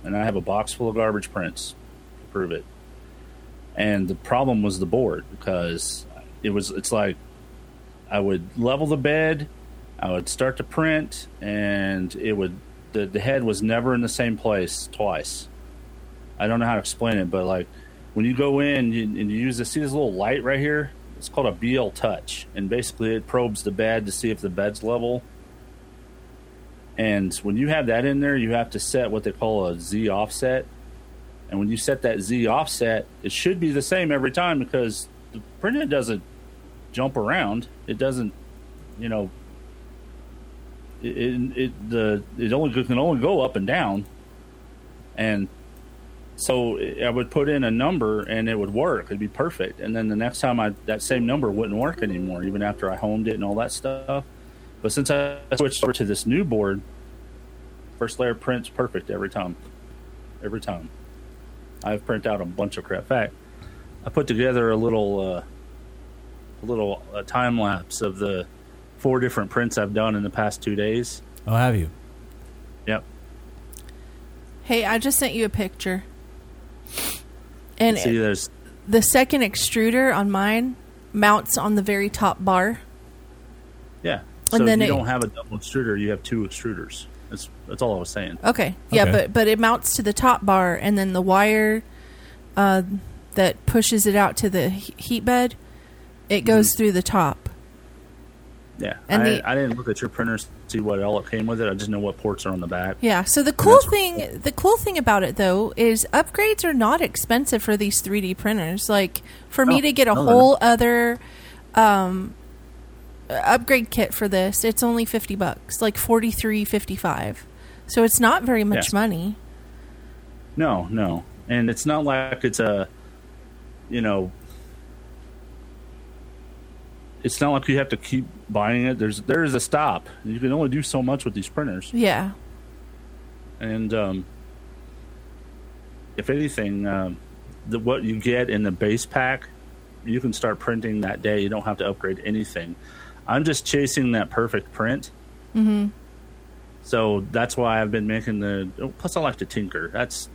and i have a box full of garbage prints to prove it and the problem was the board because it was it's like i would level the bed i would start to print and it would the, the head was never in the same place twice I don't know how to explain it, but like when you go in and you use this, see this little light right here? It's called a BLTouch, and basically it probes the bed to see if the bed's level. And when you have that in there, you have to set what they call a Z offset. And when you set that Z offset, it should be the same every time because the printer doesn't jump around. It doesn't, you know, it, it, it the it only can only go up and down. And so I would put in a number and it would work. It'd be perfect. And then the next time I that same number wouldn't work anymore, even after I homed it and all that stuff. But since I switched over to this new board, first layer prints perfect every time. Every time. I've printed out a bunch of crap. In fact, I put together a little uh, a little uh, time lapse of the four different prints I've done in the past two days. Oh, have you? Yep. Hey, I just sent you a picture. And See, there's the second extruder on mine mounts on the very top bar. Yeah. So And then you it- don't have a double extruder, you have two extruders. That's that's all I was saying. Okay. Yeah, but but it mounts to the top bar, and then the wire uh, that pushes it out to the heat bed, it goes through the top. Yeah. And I, the- I didn't look at your printer to see what all it came with it. I just know what ports are on the back. Yeah. So the cool thing, the cool thing about it though, is upgrades are not expensive for these 3D printers. Like for me Oh, to get a no, they're whole other um, upgrade kit for this, it's only fifty bucks, like forty three fifty five. So it's not very much Yes. money. No, no. And it's not like it's a you know it's not like you have to keep buying it. There's there is a stop. You can only do so much with these printers. Yeah. and um, if anything, um, the, what you get in the base pack, you can start printing that day. You don't have to upgrade anything. I'm just chasing that perfect print, Mm-hmm. so that's why I've been making the. Plus, I like to tinker. That's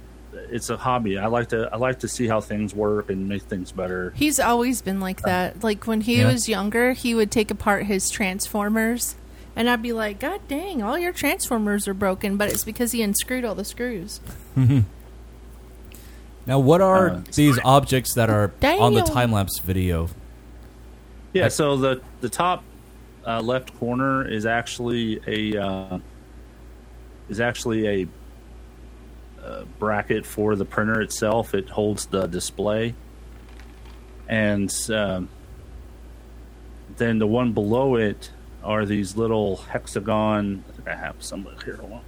it's a hobby. I like to I like to see how things work and make things better. He's always been like that. Like when he Yeah. was younger, he would take apart his transformers, and I'd be like, "God dang, all your transformers are broken!" But it's because he unscrewed all the screws. Now, what are Uh, these objects that are on the time lapse video? Yeah, so the the top uh, left corner is actually a uh, is actually a uh, bracket for the printer itself. It holds the display, and um, then the one below it are these little hexagon. I think I have some here. Hold on.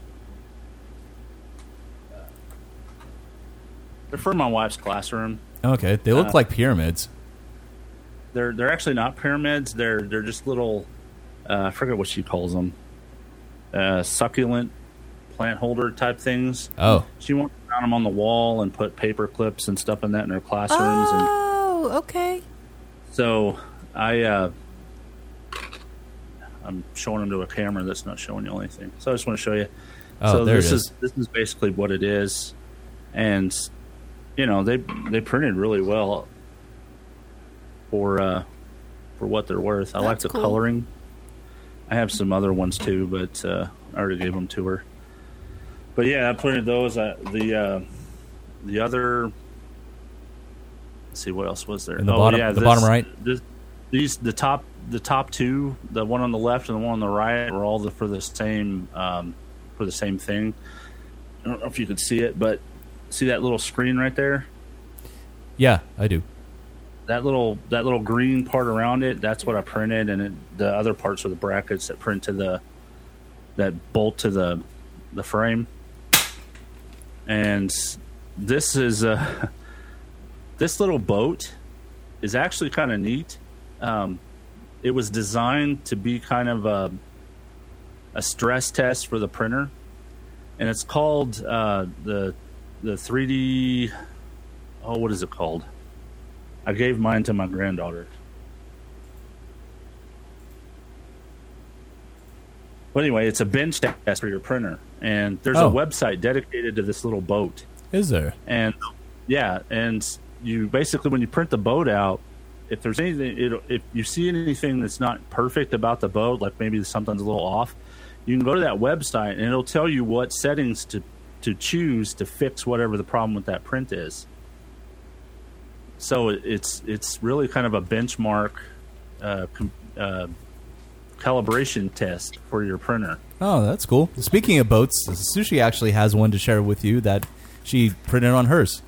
They're from my wife's classroom. Okay, they look Uh, like pyramids. They're they're actually not pyramids. They're they're just little. Uh, I forget what she calls them. Uh, succulent plant holder type things. Oh. She wants to mount them on the wall and put paper clips and stuff in that in her classrooms. And Oh, okay. so I uh, I'm showing them to a camera that's not showing you anything. So I just want to show you. Oh, so there this is. is this is basically what it is, and you know they they printed really well for uh, for what they're worth. I like the cool. coloring. I have some other ones too, but uh, I already gave them to her. But yeah, I printed those. Uh, the uh, the other. Let's see what else was there. In the oh bottom- yeah, the bottom right? This, these the top the top two, the one on the left and the one on the right, were all the, for the same um, for the same thing. I don't know if you could see it, but see that little screen right there. Yeah, I do. That little that little green part around it, that's what I printed, and it, the other parts are the brackets that print to the that bolt to the the frame. And this is a this little boat is actually kind of neat. Um, it was designed to be kind of a a stress test for the printer, and it's called uh, the the 3D. Oh, what is it called? I gave mine to my granddaughter. But anyway, it's a bench test for your printer, and there's Oh. a website dedicated to this little boat. Is there? And yeah, and you basically when you print the boat out, if there's anything, if you see anything that's not perfect about the boat, like maybe something's a little off, you can go to that website and it'll tell you what settings to to choose to fix whatever the problem with that print is. So it's it's really kind of a benchmark uh, com, uh, calibration test for your printer. Oh, that's cool. Speaking of boats, Sushi actually has one to share with you that she printed on hers.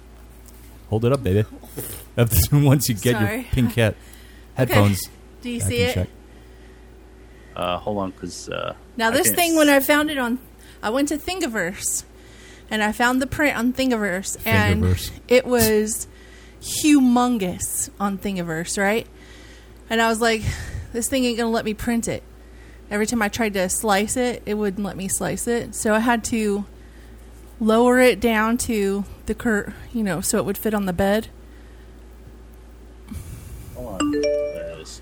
Hold it up, baby. Once you get Sorry. your pink hat headphones. Do you back see in it? check. Uh, hold on, because uh, Now I this can't thing, when I found it on, I went to Thingiverse, and I found the print on Thingiverse, and it was humongous on Thingiverse, right? And I was like, this thing ain't gonna let me print it. Every time I tried to slice it, it wouldn't let me slice it, so I had to lower it down to the cur, you know, so it would fit on the bed. Hold on. There it is.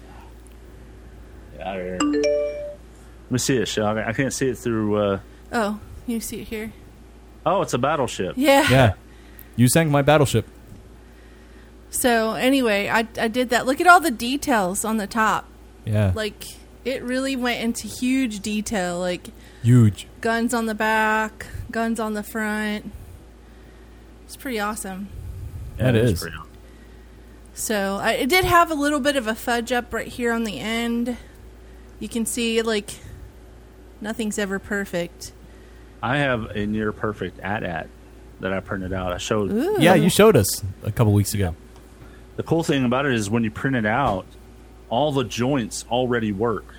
Yeah, there. Let me see it, Shell. I can't see it through. Uh... Oh, you see it here? Oh, it's a battleship. Yeah. Yeah. You sank my battleship. So anyway, I I did that. Look at all the details on the top. Yeah. Like it really went into huge detail, like Huge. guns on the back, guns on the front. It's pretty awesome. That it is. pretty awesome. So I, it did have a little bit of a fudge up right here on the end. You can see like nothing's ever perfect. I have a near perfect AT-AT that I printed out. I showed. Ooh. Yeah, you showed us a couple weeks ago. The cool thing about it is when you print it out, all the joints already work.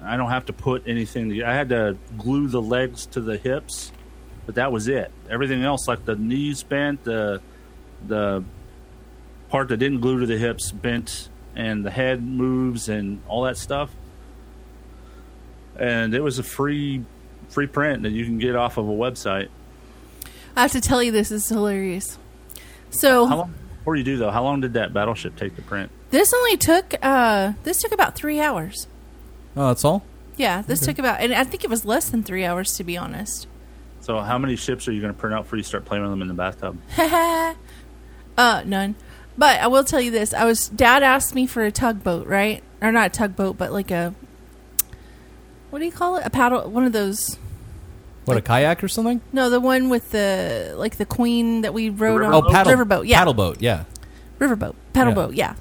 I don't have to put anything. I had to glue the legs to the hips, but that was it. Everything else, like the knees bent, the the part that didn't glue to the hips bent, and the head moves and all that stuff. And it was a free free print that you can get off of a website. I have to tell you, this is hilarious. So How long? Before you do though, how long did that battleship take to print? this only took uh this took about three hours. Oh, that's all? Yeah, this Okay. took about, and I think it was less than three hours to be honest. So, how many ships are you going to print out before you start playing with them in the bathtub? uh, none. But I will tell you this: I was Dad asked me for a tugboat, right? Or not a tugboat, but like a what do you call it? A paddle, one of those. What, a kayak or something? No, the one with the like the queen that we rode on. Oh, paddle, riverboat. Yeah, Paddle boat, yeah. riverboat, paddle Yeah. boat. Yeah.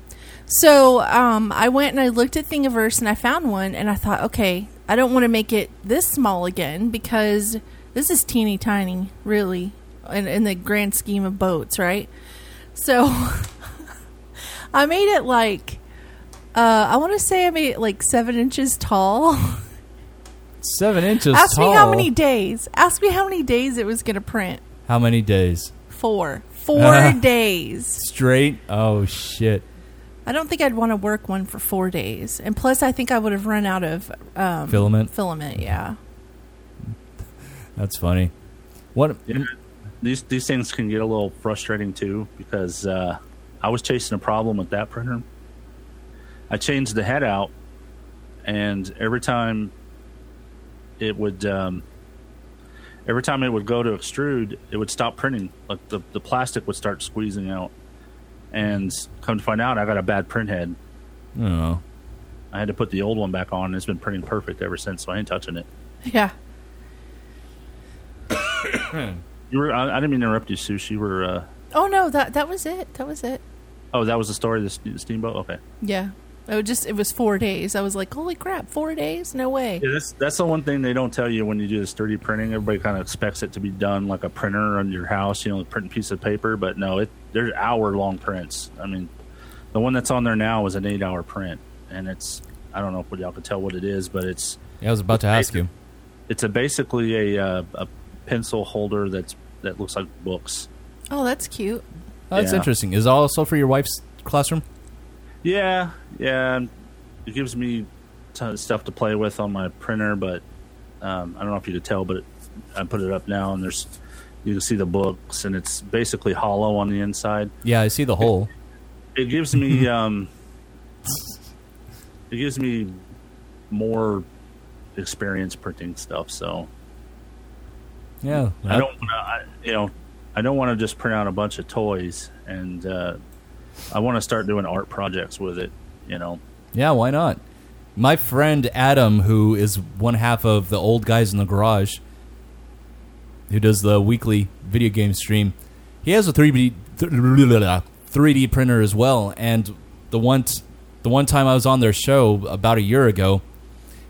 So um, I went and I looked at Thingiverse and I found one and I thought, okay, I don't want to make it this small again because this is teeny tiny, really, in, in the grand scheme of boats, right? So I made it like uh, I want to say I made it like seven inches tall. Seven inches Ask tall. me how many days. Ask me how many days it was going to print. How many days? Four. Four days. Straight? Oh, shit. I don't think I'd want to work one for four days, and plus, I think I would have run out of um, Filament? Filament, yeah. That's funny. What? Yeah, these these things can get a little frustrating too because uh, I was chasing a problem with that printer. I changed the head out, and every time it would um, every time it would go to extrude, it would stop printing. Like the the plastic would start squeezing out. And come to find out, I got a bad print head. Oh. I had to put the old one back on. and It's been printing perfect ever since, so I ain't touching it. Yeah. You were. I, I didn't mean to interrupt you, Sush. You were. Uh, Oh no, that that was it. That was it. oh, that was the story of the, the steamboat. Okay. Yeah. It was just it was four days. I was like, holy crap, four days? No way. Yeah, that's that's the one thing they don't tell you when you do this 3D printing. Everybody kind of expects it to be done like a printer on your house, you know, print a piece of paper. But no, it there's hour long prints. I mean, the one that's on there now is an eight hour print, and it's I don't know if y'all can tell what it is, but it's Yeah, I was about to ask you. it's a basically a uh, a pencil holder that's that looks like books. Oh, that's cute. Oh, that's Yeah. interesting. Is it also for your wife's classroom? Yeah, yeah. It gives me ton of stuff to play with on my printer, but um, I don't know if you could tell, but it, I put it up now, and there's you can see the books, and it's basically hollow on the inside. Yeah, I see the hole. It gives me um, it gives me more experience printing stuff. So Yeah. I don't, wanna, I, you know, I don't want to just print out a bunch of toys, and uh, I want to start doing art projects with it. You know. Yeah, why not? My friend Adam, who is one half of the old guys in the garage, who does the weekly video game stream, he has a 3D 3D printer as well. And the one the one time I was on their show about a year ago,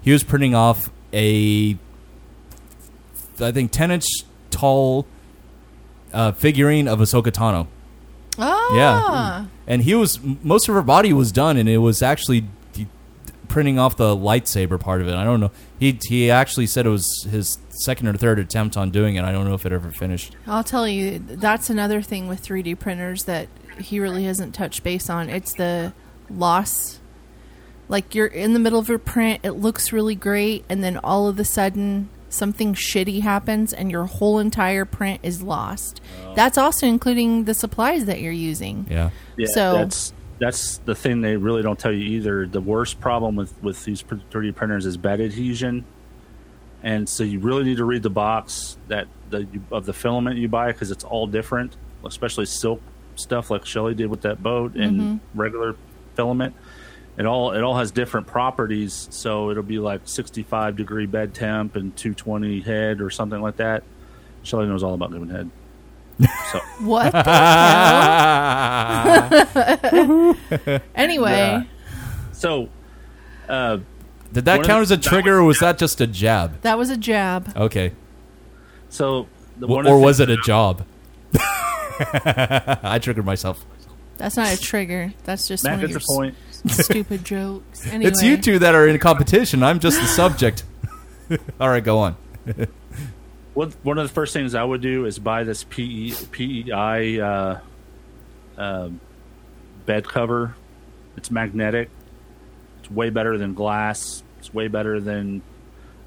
he was printing off a I think 10 inch tall uh, figurine of Ahsoka Tano. Ah. Yeah, and he was most of her body was done, and it was actually printing off the lightsaber part of it. I don't know. He he actually said it was his second or third attempt on doing it. I don't know if it ever finished. I'll tell you, that's another thing with 3D printers that he really hasn't touched base on. It's the loss. Like you're in the middle of a print, it looks really great, and then all of a sudden something shitty happens and your whole entire print is lost. That's also including the supplies that you're using. Yeah. Yeah, So- that's that's the thing they really don't tell you either. The worst problem with with these 3D printers is bed adhesion, and so you really need to read the box that the of the filament you buy because it's all different, especially silk stuff like Shelly did with that boat and Mhm. regular filament. It all it all has different properties, so it'll be like 65 degree bed temp and 220 head or something like that. Shelly knows all about giving head. So What the hell? anyway, Yeah. So, uh, Did that count the- as a trigger, or was that just a jab? that was a jab. Okay. So, the, W- one or was it a job? I triggered myself. That's not a trigger. That's just Matt one of gets your a point. S- stupid jokes. Anyway, It's you two that are in competition. I'm just the subject. All right, go on. One, one of the first things I would do is buy this PE, PEI uh, um bed cover. It's magnetic. It's way better than glass. It's way better than.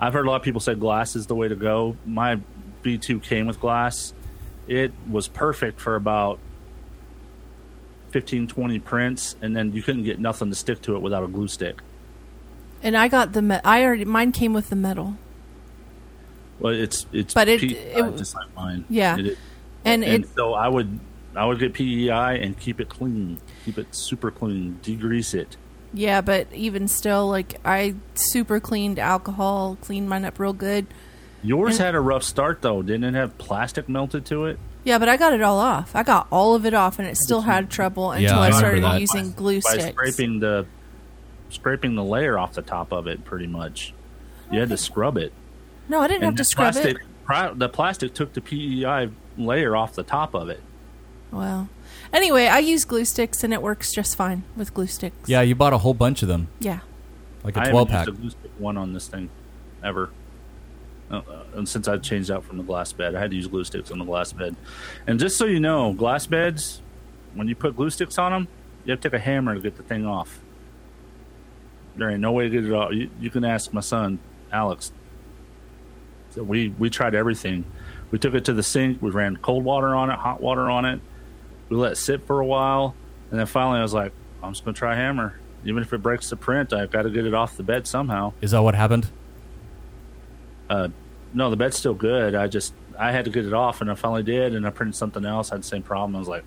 I've heard a lot of people say glass is the way to go. My V2 came with glass. It was perfect for about 15, 20 prints, and then you couldn't get nothing to stick to it without a glue stick. and I got the me- I already mine came with the metal. Well, it's it's But it- PEI, it- just like mine. Yeah. It is. And and it- so I would I would get PEI and keep it clean, keep it super clean, degrease it. Yeah, but even still, like I super cleaned alcohol, cleaned mine up real good. Yours And- had a rough start though, didn't it? Have plastic melted to it? Yeah, but I got it all off. I got all of it off, and it still had trouble until I, started using glue by sticks. scraping the scraping the layer off the top of it. Pretty much, you had to scrub it. No, I didn't have to scrub plastic, it. pri- the plastic took the PEI layer off the top of it. Well, anyway, I use glue sticks, and it works just fine with glue sticks. Yeah, you bought a whole bunch of them. Yeah. Like a I 12 haven't pack. used a glue stick one on this thing ever. Uh, and since I changed out from the glass bed, I had to use glue sticks on the glass bed. And just so you know, glass beds, when you put glue sticks on them, you have to take a hammer to get the thing off. There ain't no way to get it off. You, you can ask my son, Alex. So we we tried everything. We took it to the sink. We ran cold water on it, hot water on it. We let it sit for a while, and then finally I was like, I'm just gonna try hammer. even if it breaks the print, I've got to get it off the bed somehow. Is that what happened? Uh, no, the bed's still good. I just I had to get it off, and I finally did, and I printed something else. I had the same problem. I was like,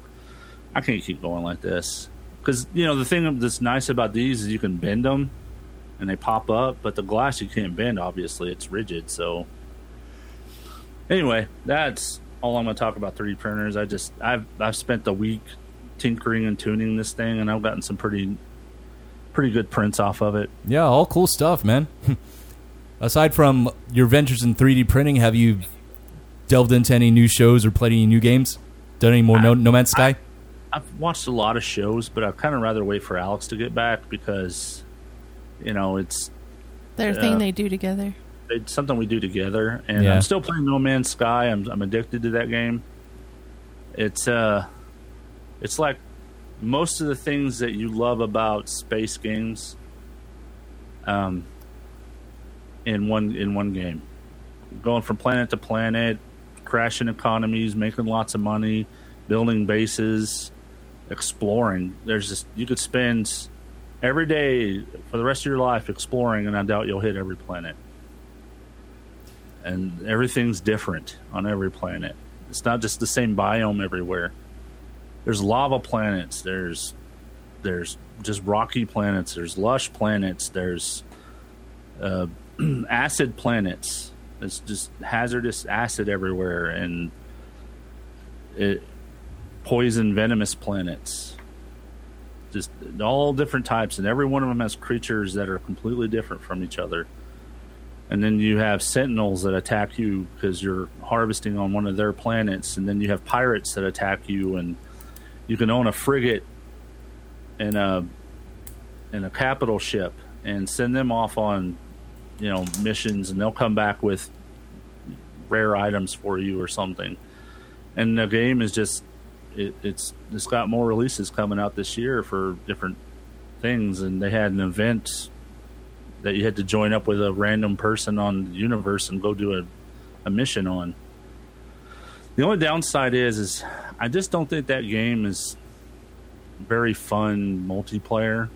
I can't keep going like this because you know the thing that's nice about these is you can bend them, and they pop up, but the glass you can't bend. Obviously, it's rigid. So anyway, that's all I'm going to talk about 3D printers. I just I've I've spent the week tinkering and tuning this thing, and I've gotten some pretty pretty good prints off of it. Yeah, all cool stuff, man. Aside from your ventures in 3D printing, have you delved into any new shows or played any new games? Done any more No, no Man's Sky? I've watched a lot of shows, but I'd kind of rather wait for Alex to get back because, you know, it's Their uh, thing they do together. it's something we do together. And Yeah. I'm still playing No Man's Sky. I'm I'm addicted to that game. It's uh, it's like most of the things that you love about space games. Um, in one in one game, going from planet to planet, crashing economies, making lots of money, building bases, exploring. There's just you could spend every day for the rest of your life exploring, and I doubt you'll hit every planet. And everything's different on every planet. It's not just the same biome everywhere. There's lava planets. There's there's just rocky planets. There's lush planets. There's uh, acid planets. It's just hazardous acid everywhere, and it, poison venomous planets. Just all different types, and every one of them has creatures that are completely different from each other. And then you have sentinels that attack you because you're harvesting on one of their planets, and then you have pirates that attack you, and you can own a frigate and a and a capital ship and send them off on you know missions, and they'll come back with rare items for you or something. And the game is just it, it's it's got more releases coming out this year for different things, and they had an event that you had to join up with a random person on the universe and go do a, a mission on. The only downside is is I just don't think that game is very fun multiplayer.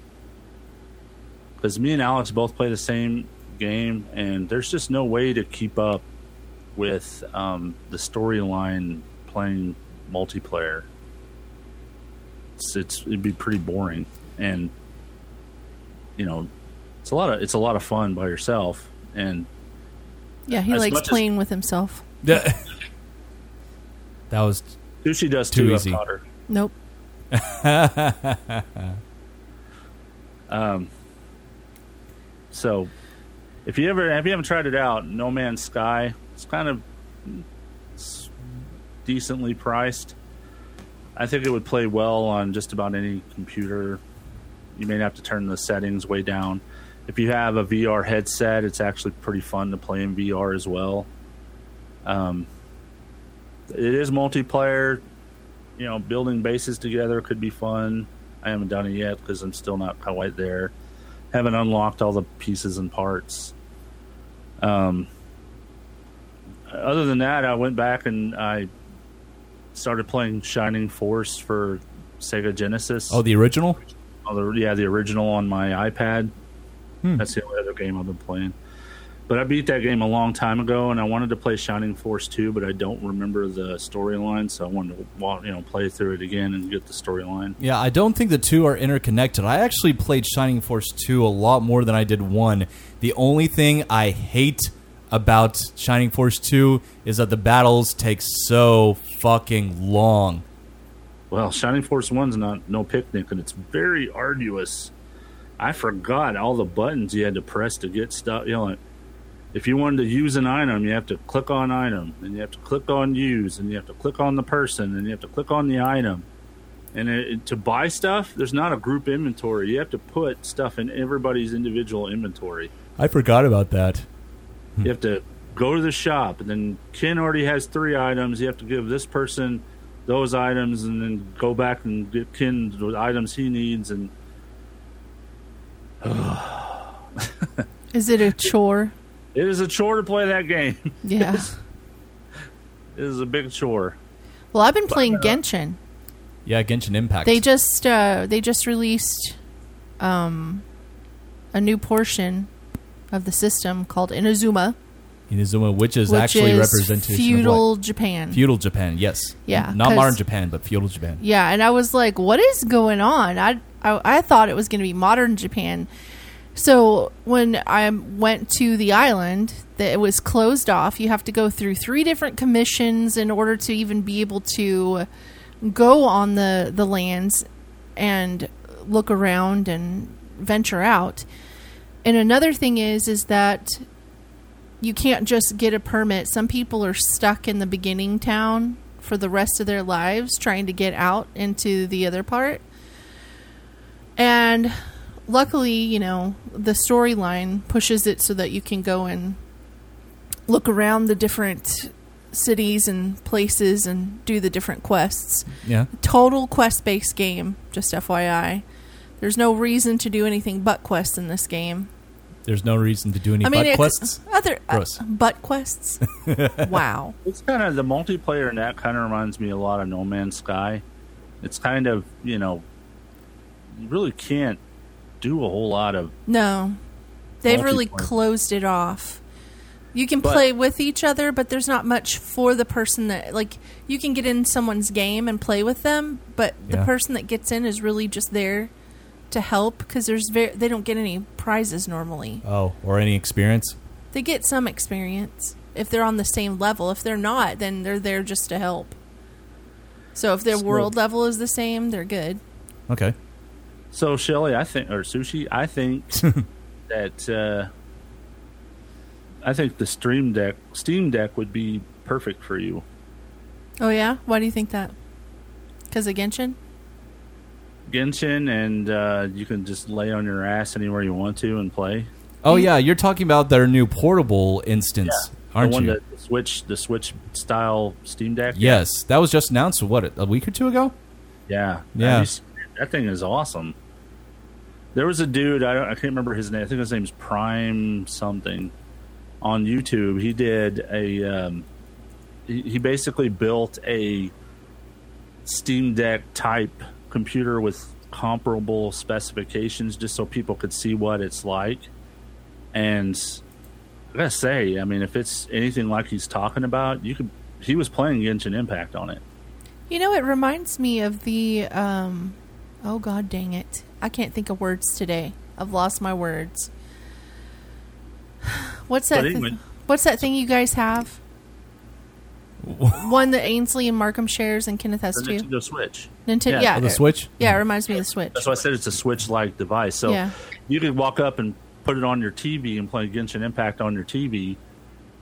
Because me and Alex both play the same game, and there's just no way to keep up with um, the storyline playing multiplayer. It's, it's it'd be pretty boring, and you know, it's a lot of it's a lot of fun by yourself, and Yeah, he likes much as- playing with himself. Yeah. that was Sushi does too too. easy. I've taught her. Nope. Um, so, if you ever have you haven't tried it out, No Man's Sky, it's kind of it's decently priced. I think it would play well on just about any computer. You may have to turn the settings way down. If you have a VR headset, it's actually pretty fun to play in VR as well. Um, it is multiplayer. You know, building bases together could be fun. I haven't done it yet because I'm still not quite there. Haven't unlocked all the pieces and parts. Um, other than that, I went back and I started playing Shining Force for Sega Genesis. Oh, the original? Oh, the, yeah, the original on my iPad. Hmm. That's the only other game I've been playing. But I beat that game a long time ago, and I wanted to play Shining Force 2, but I don't remember the storyline, so I wanted to you know play through it again and get the storyline. Yeah, I don't think the two are interconnected. I actually played Shining Force 2 a lot more than I did 1. The only thing I hate about Shining Force 2 is that the battles take so fucking long. Well, Shining Force One's not no picnic, and it's very arduous. I forgot all the buttons you had to press to get stuff. You know, like, if you wanted to use an item, you have to click on item, and you have to click on use, and you have to click on the person, and you have to click on the item. And it, it- to buy stuff, there's not a group inventory. You have to put stuff in everybody's individual inventory. I forgot about that. You have to go to the shop, and then Ken already has three items. You have to give this person those items, and then go back and get Ken the items he needs. And Is it a chore? It is a chore to play that game. Yeah. it is a big chore. Well, I've been playing Genshin. Yeah, Genshin Impact. They just uh, they just released um, a new portion of the system called Inazuma. Inazuma, which is Which actually is representation feudal of what? Japan. Feudal Japan, yes. Yeah, Not modern Japan, but feudal Japan. Yeah, and I was like, "What is going on?" I I, I thought it was going to be modern Japan. So when I went to the island, that it was closed off. You have to go through three different commissions in order to even be able to go on the the lands and look around and venture out. And another thing is is that you can't just get a permit. Some people are stuck in the beginning town for the rest of their lives trying to get out into the other part. And luckily, you know, the storyline pushes it so that you can go and look around the different cities and places and do the different quests. Yeah. Total quest based game, just FYI. There's no reason to do anything but quests in this game. There's no reason to do any I mean, butt quests. Other uh, butt quests. wow. It's kind of the multiplayer in that kind of reminds me a lot of No Man's Sky. It's kind of you know, you really can't do a whole lot of No. They've really closed it off. You can But- play with each other, but there's not much for the person that like you can get in someone's game and play with them, but the person that gets in is really just there to help because there's very they don't get any prizes normally. Oh, or any experience? They get some experience if they're on the same level. If they're not, then they're there just to help. So if their So- world level is the same, they're good. Okay. So Shelly, I think, or Sushi, I think that uh, I think the Stream Deck, Steam Deck would be perfect for you. Oh yeah, why do you think that? Because of Genshin? Genshin, and uh, you can just lay on your ass anywhere you want to and play. Oh yeah, you're talking about their new portable instance, aren't the one you? that the Switch, the Switch style Steam Deck. yes, that was just announced. What a week or two ago? Yeah, Yeah. Have you seen it? that thing is awesome. There was a dude I, I can't remember his name. I think his name's Prime something on YouTube. He did a um, he, he basically built a Steam Deck type computer with comparable specifications, just so people could see what it's like. And I gotta say, I mean, if it's anything like he's talking about, you could. He was playing Genshin Impact on it. You know, it reminds me of the um oh god dang it. I can't think of words today. I've lost my words. What's that But thi- anyway. What's that thing you guys have? One that Ainsley and Markham shares and Kenneth has too. Nintendo Switch. Nintendo, yeah, Oh, the Switch? Yeah, it reminds me of the Switch. That's why I said it's a Switch-like device. So Yeah. you could walk up and put it on your TV and play Genshin Impact on your TV,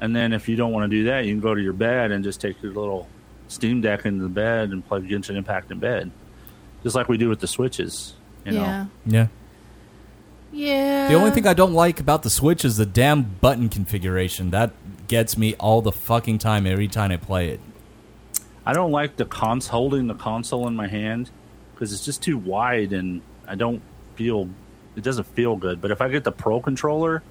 and then if you don't want to do that, you can go to your bed and just take your little Steam Deck into the bed and play Genshin Impact in bed, just like we do with the Switches. You know? Yeah. Yeah. Yeah. The only thing I don't like about the Switch is the damn button configuration. That gets me all the fucking time every time I play it. I don't like the cons holding the console in my hand because it's just too wide and I don't feel it doesn't feel good. But if I get the Pro controller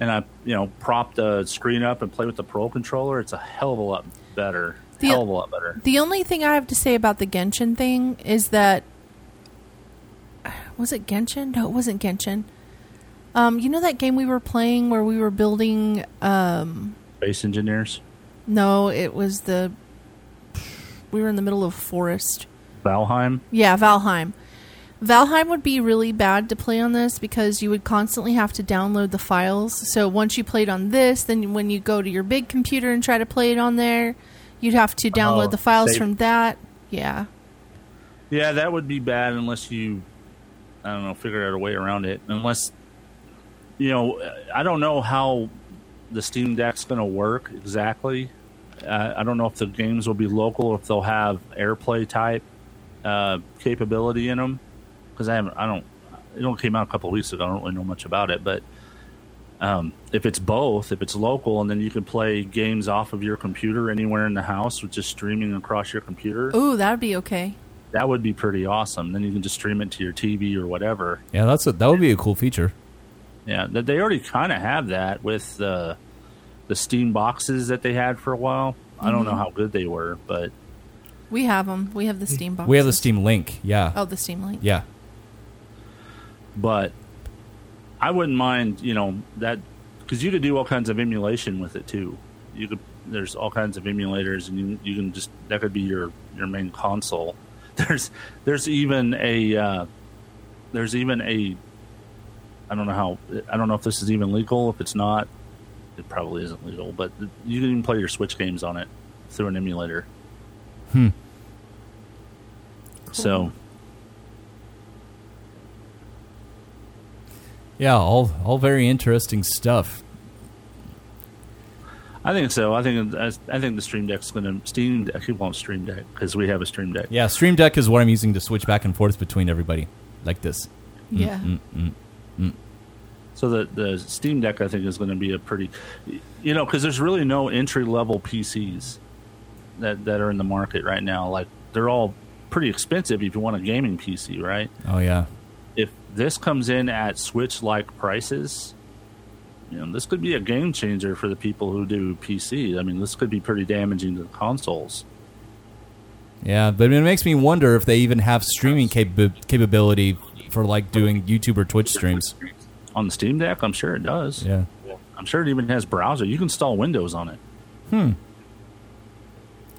and I you know prop the screen up and play with the Pro controller, it's a hell of a lot better. The- hell of a lot better. The only thing I have to say about the Genshin thing is that was it Genshin? No, it wasn't Genshin. Um, you know that game we were playing where we were building um Base engineers, no, it was the we were in the middle of a forest. Valheim. Yeah, Valheim. Valheim would be really bad to play on this because you would constantly have to download the files. So once you played on this, then when you go to your big computer and try to play it on there, you'd have to download Oh, the files save- from that. Yeah. Yeah, that would be bad unless you, I don't know, figure out a way around it. Unless, you know, I don't know how the Steam Deck's going to work exactly. Uh, I don't know if the games will be local or if they'll have AirPlay type uh, capability in them. Because I haven't, I don't, it only came out a couple weeks ago. I don't really know much about it, but um, if it's both, if it's local, and then you can play games off of your computer anywhere in the house with just streaming across your computer Ooh, that would be okay. That would be pretty awesome. Then you can just stream it to your TV or whatever. Yeah, that's a, that would be a cool feature. Yeah, th- they already kind of have that with the the Steam boxes that they had for a while. I don't know Mhm. how good they were, but We have them. We have the Steam box. We have the Steam Link. Yeah. Oh, the Steam Link. Yeah. but I wouldn't mind, you know, that because you could do all kinds of emulation with it too. You could there's all kinds of emulators, and you you can just that could be your your main console. There's there's even a uh, there's even a I don't know how I don't know if this is even legal. If it's not, it probably isn't legal. But you can even play your Switch games on it through an emulator. Hmm. So Yeah, all all very interesting stuff. I think so. I think I think the Stream Deck's going to Steam. I keep calling it Stream Deck because we have a Stream Deck. Yeah, Stream Deck is what I'm using to switch back and forth between everybody, like this. Mm, Yeah. mm, mm, mm. So the the Steam Deck I think is going to be a pretty, you know, because there's really no entry level PCs that that are in the market right now. Like they're all pretty expensive if you want a gaming PC, right? Oh yeah. If this comes in at Switch like prices, you know, this could be a game changer for the people who do PC. I mean, this could be pretty damaging to the consoles. Yeah, but it makes me wonder if they even have streaming capa- capability for like doing YouTube or Twitch streams. On the Steam Deck, I'm sure it does. Yeah. I'm sure it even has browser. You can install Windows on it. Hmm.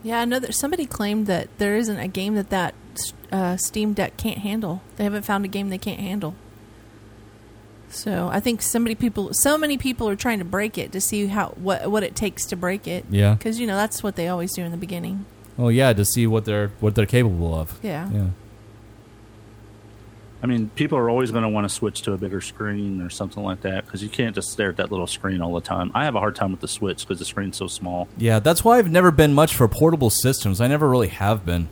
Yeah, another somebody claimed that there isn't a game that that uh, Steam Deck can't handle. They haven't found a game they can't handle. So I think so many people, so many people are trying to break it to see how what what it takes to break it. Yeah. because you know that's what they always do in the beginning. Well, yeah, to see what they're what they're capable of. Yeah. Yeah. I mean, people are always going to want to switch to a bigger screen or something like that because you can't just stare at that little screen all the time. I have a hard time with the Switch because the screen's so small. Yeah, that's why I've never been much for portable systems. I never really have been.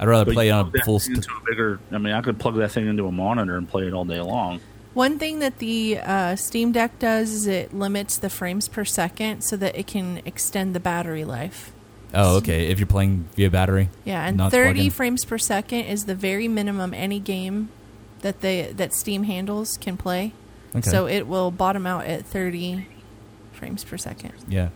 I'd rather But play you on a full. St- into a bigger. I mean, I could plug that thing into a monitor and play it all day long. One thing that the uh, Steam Deck does is it limits the frames per second so that it can extend the battery life. oh, okay. If you're playing via battery. Yeah, and not 30 plug-in. frames per second is the very minimum any game that they that Steam handles can play. Okay. So it will bottom out at 30 frames per second. Yeah.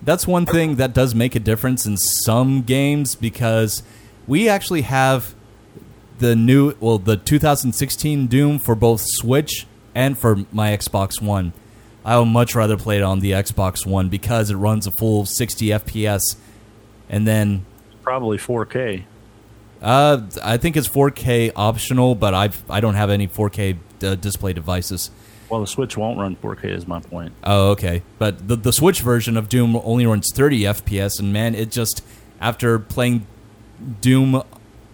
That's one thing that does make a difference in some games because we actually have the new, well, the 2016 Doom for both Switch and for my Xbox One. I would much rather play it on the Xbox One because it runs a full 60 FPS. And then Probably 4K. uh, I think it's 4K optional, but I've I don't have any 4K uh, display devices. Well, the Switch won't run 4K, is my point. Oh, okay. But the the Switch version of Doom only runs 30 FPS, and man, it just after playing Doom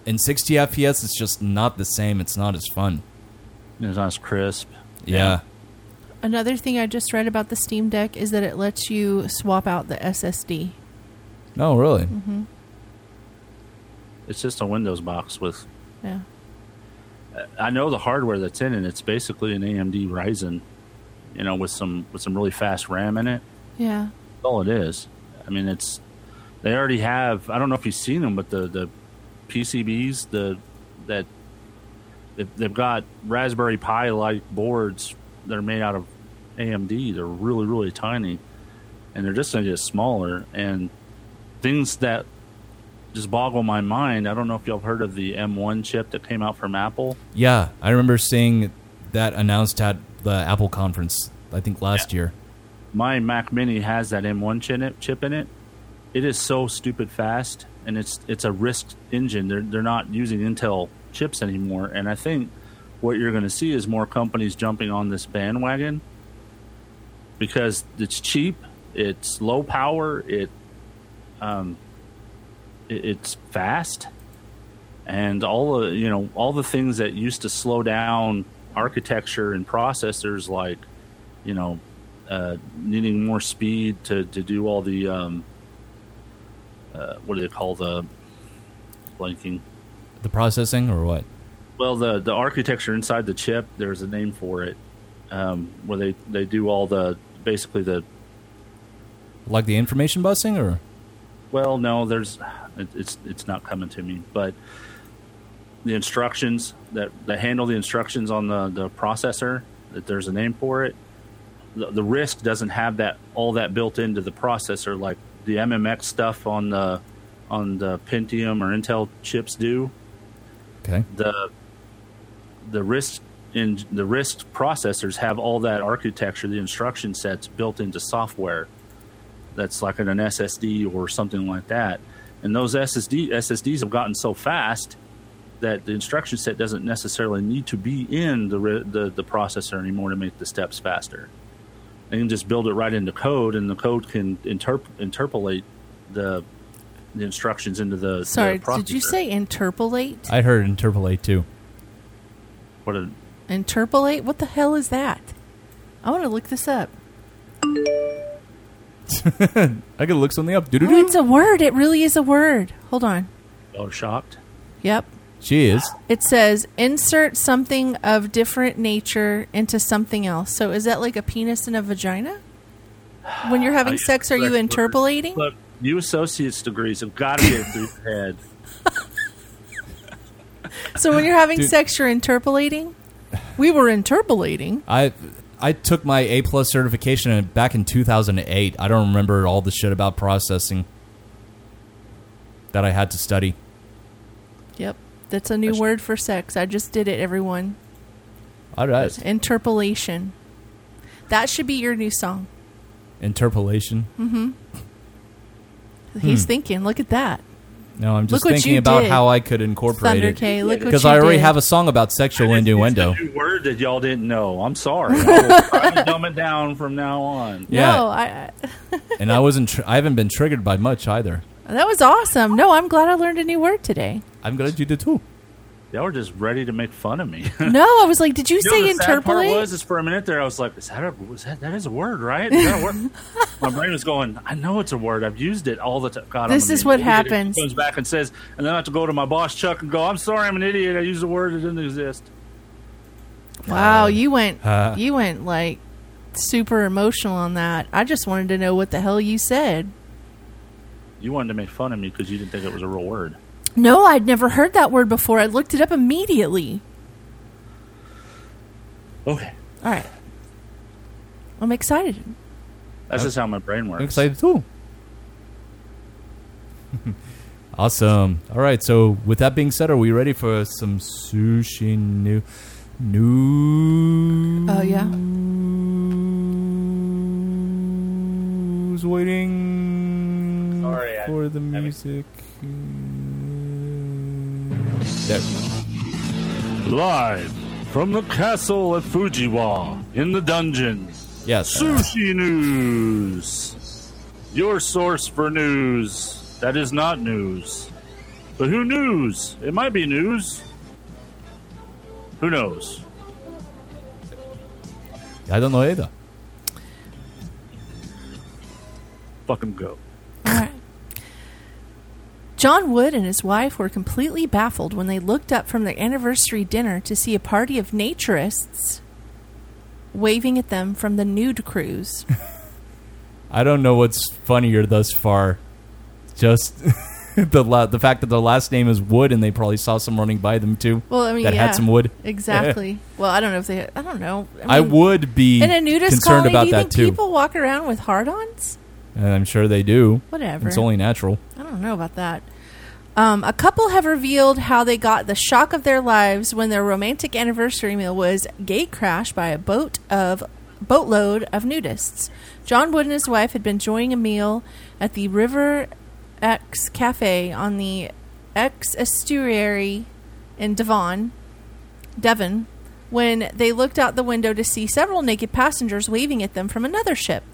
in 60 FPS, it's just not the same. It's not as fun. It's not as crisp. Yeah. Another thing I just read about the Steam Deck is that it lets you swap out the SSD. Oh, really? hmm It's just a Windows box with. Yeah. I know the hardware that's in it. It's basically an AMD Ryzen, you know, with some with some really fast RAM in it. Yeah. That's all it is. I mean, it's they already have. I don't know if you've seen them, but the the PCBs, the that they've, got Raspberry Pi like boards that are made out of AMD. They're really really tiny, and they're just going to get smaller. And things that just boggle my mind. I don't know if y'all have heard of the M1 chip that came out from Apple. Yeah, I remember seeing that announced at the Apple conference. I think last year. my Mac Mini has that M1 chip chip in it. It is so stupid fast, and it's it's a RISC engine. They're they're not using Intel chips anymore, and I think what you're going to see is more companies jumping on this bandwagon because it's cheap, it's low power, it um, it, it's fast, and all the you know all the things that used to slow down architecture and processors like you know uh, needing more speed to, to do all the um, uh, what do they call the blanking The processing or what? well the the architecture inside the chip there's a name for it um, where they they do all the basically the Like the information busing or? well no there's it, it's it's not coming to me but the instructions that that handle the instructions on the the processor that there's a name for it the, the RISC doesn't have that all that built into the processor like the MMX stuff on the on the Pentium or Intel chips do Okay. the the RISC in the RISC processors have all that architecture, the instruction sets built into software. That's like an SSD or something like that. And those SSD SSDs have gotten so fast that the instruction set doesn't necessarily need to be in the the, the processor anymore to make the steps faster. They can just build it right into code, and the code can interp- interpolate the the instructions into the. Sorry, the did you say interpolate? I heard interpolate too. What a Interpolate? What the hell is that? I want to look this up. I could look something up. Oh, it's a word. It really is a word. Hold on. oh shocked. Yep. She is. It says insert something of different nature into something else. So is that like a penis and a vagina? When you're having sex, are you interpolating? Look, you associate's degrees have got to get through your head. So when you're having Dude. sex, you're interpolating? We were interpolating. I I took my A plus certification back in 2008. I don't remember all the shit about processing that I had to study. Yep. That's a new word for sex. I just did it, everyone. All right, Interpolation. That should be your new song. interpolation. Mm-hmm. He's Hmm. thinking, look at that. No, I'm just Look what thinking you about did, how I could incorporate Thunder it K, look what because you I already did. have a song about sexual innuendo. a New word that y'all didn't know. I'm sorry. I will try to dumb it down from now on. Yeah. No, I, and I wasn't. Tr- I haven't been triggered by much either. That was awesome. No, I'm glad I learned a new word today. I'm glad you did too. Y'all were just ready to make fun of me. No, I was like, did you, You know, say the sad part interpolate? was is for a minute there, I was like, "Is that a, was that that is a word, right? Is that a word?" My brain was going, "I know it's a word. I've used it all the time." God, This I'm is what idiot. He happens. Comes back and says, and then I have to go to my boss Chuck and go, "I'm sorry, I'm an idiot. I used a word that didn't exist." Wow, you went Uh. you went like super emotional on that. I just wanted to know what the hell you said. You wanted to make fun of me because you didn't think it was a real word. No, I'd never heard that word before. I looked it up immediately. Okay, All right. I'm excited. that's just how my brain works. I'm excited too. awesome. All right. So with that being said, are we ready for some sushi new news? Oh yeah. Who's waiting Sorry, I- for the music? There. Live from the castle at Fujiwa in the dungeon. Yes. Sushi News. Your source for news that is not news. But who knows? It might be news. Who knows? I don't know either. Fucking go. John Wood and his wife were completely baffled when they looked up from their anniversary dinner to see a party of naturists waving at them from the nude cruise. I don't know what's funnier thus far. Just the la- the fact that the last name is Wood, and they probably saw some running by them too. Well, I mean, that yeah, had some wood. Exactly. well, I don't know if they. I don't know. I, mean, would be in a nudist concerned colony. about do you that think too. people walk around with hard-ons? and I'm sure they do. Whatever. It's only natural. I don't know about that. Um, a couple have revealed how they got the shock of their lives when their romantic anniversary meal was gate crashed by a boat of boatload of nudists. John Wood and his wife had been enjoying a meal at the River Exe Cafe on the Exe estuary in Devon, Devon, when they looked out the window to see several naked passengers waving at them from another ship.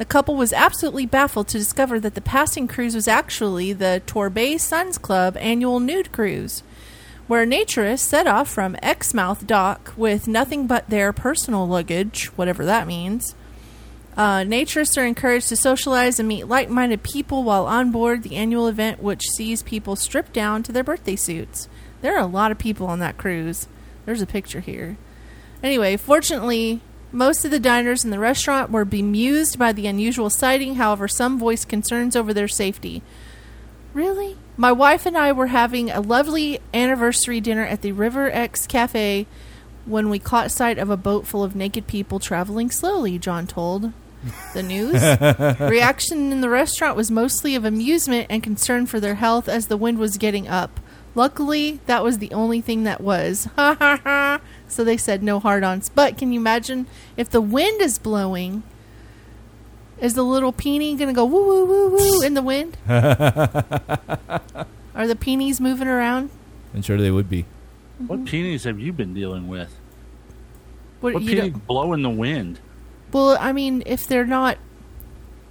The couple was absolutely baffled to discover that the passing cruise was actually the Torbay Suns Club annual nude cruise, where naturists set off from Exmouth Dock with nothing but their personal luggage, whatever that means. Uh, naturists are encouraged to socialize and meet like minded people while on board the annual event, which sees people stripped down to their birthday suits. There are a lot of people on that cruise. There's a picture here. Anyway, fortunately, most of the diners in the restaurant were bemused by the unusual sighting, however, some voiced concerns over their safety. Really? My wife and I were having a lovely anniversary dinner at the River Exe Cafe when we caught sight of a boat full of naked people traveling slowly, John told the news. Reaction in the restaurant was mostly of amusement and concern for their health as the wind was getting up. Luckily, that was the only thing that was. Ha ha ha! So they said no hard-ons. But can you imagine if the wind is blowing? Is the little peony gonna go woo woo woo woo in the wind? Are the peonies moving around? I'm sure they would be. What mm-hmm. peonies have you been dealing with? What, What peonies don't- blow in the wind? well, I mean, if they're not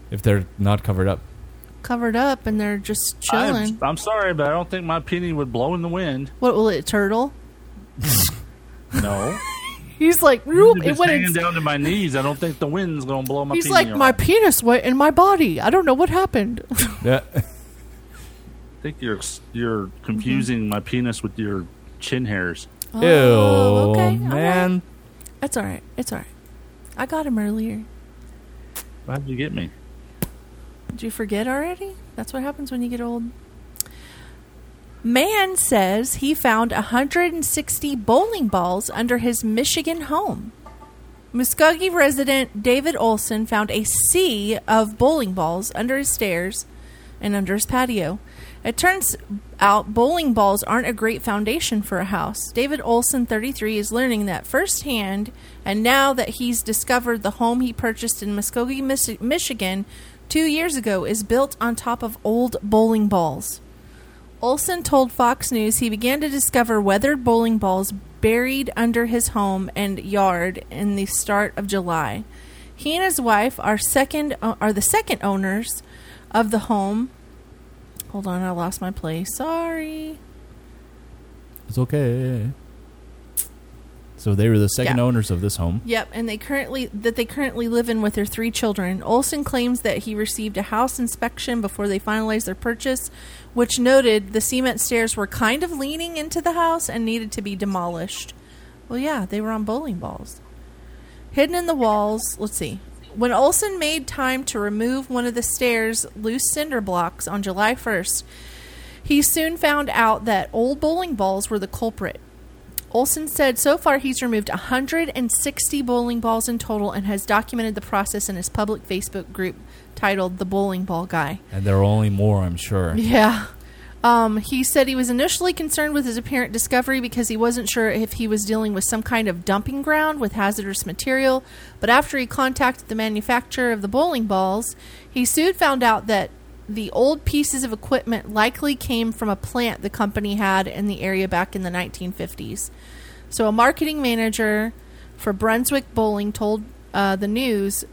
If they're not covered up. covered up and they're just I'm, chilling, I'm sorry, but I don't think my peony would blow in the wind. what will it turtle? No. He's like, If "Nope, it went hanging in- down to my knees, I don't think the wind's gonna blow my He's peony like, around. my penis went in my body. I don't know what happened. Yeah. I think you're you're confusing my penis with your chin hairs. Oh, Ew, okay, all man. right. That's all right. It's all right. I got him earlier. How'd you get me? Did you forget already? That's what happens when you get old. Man says he found 160 bowling balls under his Michigan home. Muskogee resident David Olson found a sea of bowling balls under his stairs and under his patio. It turns out bowling balls aren't a great foundation for a house. David Olson, 33, is learning that firsthand, and now that he's discovered the home he purchased in Muskogee, Michigan, two years ago, is built on top of old bowling balls. Olson told Fox News he began to discover weathered bowling balls buried under his home and yard in the start of July. He and his wife are second uh, are the second owners of the home. Hold on, I lost my place. Sorry. It's okay. So they were the second Yeah. owners of this home. Yep, and they currently that they currently live in with their three children. Olson claims that he received a house inspection before they finalized their purchase, which noted the cement stairs were kind of leaning into the house and needed to be demolished. Well, yeah, they were on bowling balls. Hidden in the walls, let's see. When Olson made time to remove one of the stairs' loose cinder blocks on July 1st, he soon found out that old bowling balls were the culprit. Olson said so far he's removed 160 bowling balls in total and has documented the process in his public Facebook group titled The Bowling Ball Guy. And there are only more, I'm sure. Yeah. Um, he said he was initially concerned with his apparent discovery because he wasn't sure if he was dealing with some kind of dumping ground with hazardous material. But after he contacted the manufacturer of the bowling balls, he soon found out that the old pieces of equipment likely came from a plant the company had in the area back in the 1950s. So, a marketing manager for Brunswick Bowling told uh, the news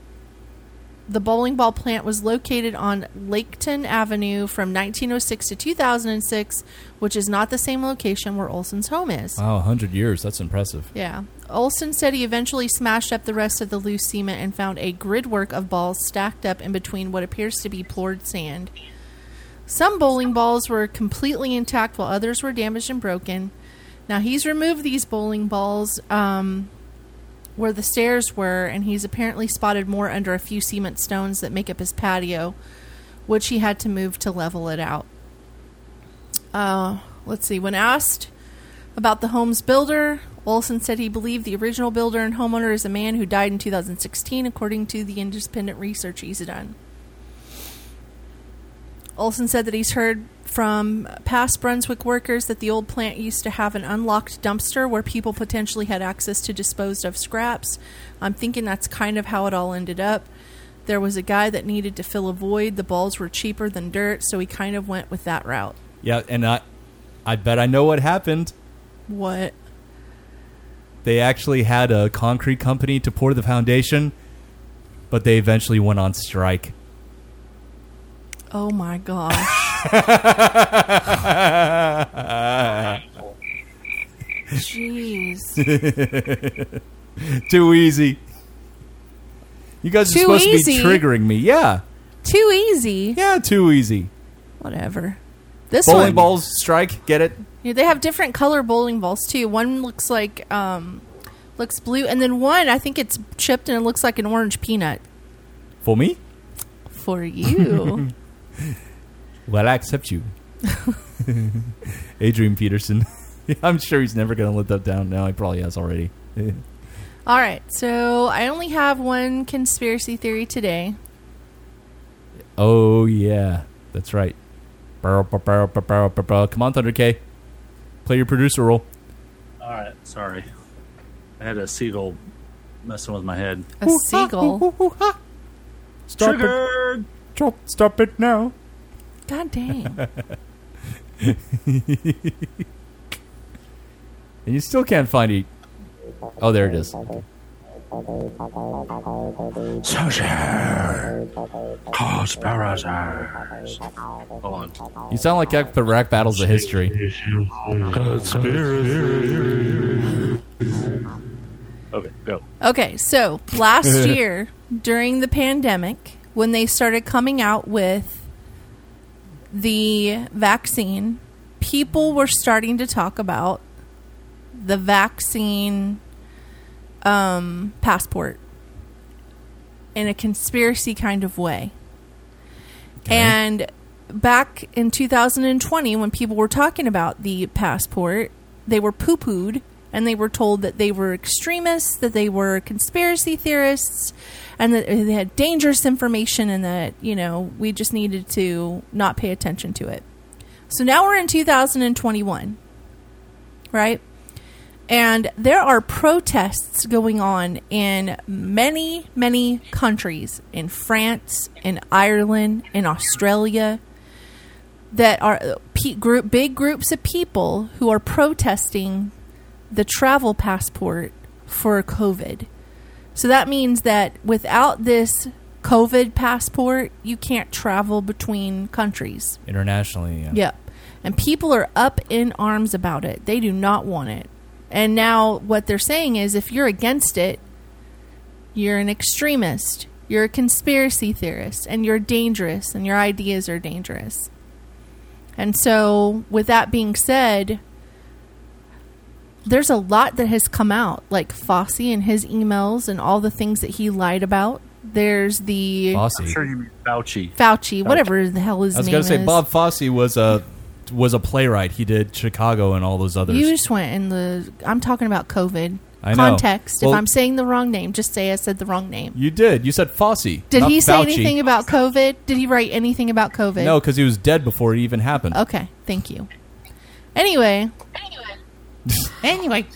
the bowling ball plant was located on Laketon Avenue from 1906 to 2006, which is not the same location where Olson's home is. Wow, 100 years. That's impressive. Yeah. Olson said he eventually smashed up the rest of the loose cement and found a gridwork of balls stacked up in between what appears to be poured sand. Some bowling balls were completely intact while others were damaged and broken. Now he's removed these bowling balls um, where the stairs were, and he's apparently spotted more under a few cement stones that make up his patio, which he had to move to level it out. Uh, let's see. When asked about the home's builder, Olson said he believed the original builder and homeowner is a man who died in 2016, according to the independent research he's done. Olson said that he's heard from past Brunswick workers that the old plant used to have an unlocked dumpster where people potentially had access to disposed of scraps. I'm thinking that's kind of how it all ended up. There was a guy that needed to fill a void. The balls were cheaper than dirt, so he kind of went with that route. Yeah, and I, I bet I know what happened. What? They actually had a concrete company to pour the foundation, but they eventually went on strike. Oh my gosh. Jeez. Too easy. You guys Too are supposed easy? to be triggering me. Yeah. Too easy. Yeah, too easy. Whatever. This Bowling one. balls strike. Get it? Yeah, they have different color bowling balls too. One looks like um looks blue and then one I think it's chipped and it looks like an orange peanut. For me? For you. Well, I accept you. Adrian Peterson. I'm sure he's never going to let that down now. He probably has already. All right. So, I only have one conspiracy theory today. oh, yeah. That's right. Come on, Thunder K. Play your producer role. All right, sorry. I had a seagull messing with my head. A seagull. Stop Triggered. it. Stop, stop it now. God dang. and you still can't find it. Oh, there it is. Hold on. You sound like Epic Rap Battles of History. Okay, go. Okay, so last year during the pandemic, when they started coming out with the vaccine, people were starting to talk about the vaccine um, passport in a conspiracy kind of way. And back in 2020, when people were talking about the passport, they were poo pooed and they were told that they were extremists, that they were conspiracy theorists, and that they had dangerous information and that, you know, we just needed to not pay attention to it. So now we're in 2021, right? And there are protests going on in many, many countries in France, in Ireland, in Australia that are group, big groups of people who are protesting the travel passport for COVID. So that means that without this COVID passport, you can't travel between countries. Internationally, yeah. Yep. And people are up in arms about it. They do not want it. And now what they're saying is if you're against it, you're an extremist, you're a conspiracy theorist, and you're dangerous, and your ideas are dangerous. And so, with that being said, there's a lot that has come out, like Fosse and his emails and all the things that he lied about. There's the I'm sure you mean Fauci. Fauci, whatever the hell his I was gonna say. Bob Fosse was a was a playwright. He did Chicago and all those others. You just went in the. I'm talking about COVID. I know. Context. Well- if I'm saying the wrong name, just say I said the wrong name. You did. You said Fosse. Did not he say Fauci. anything about COVID? Did he write anything about COVID? No, because he was dead before it even happened. Okay, thank you. Anyway. anyway. anyway.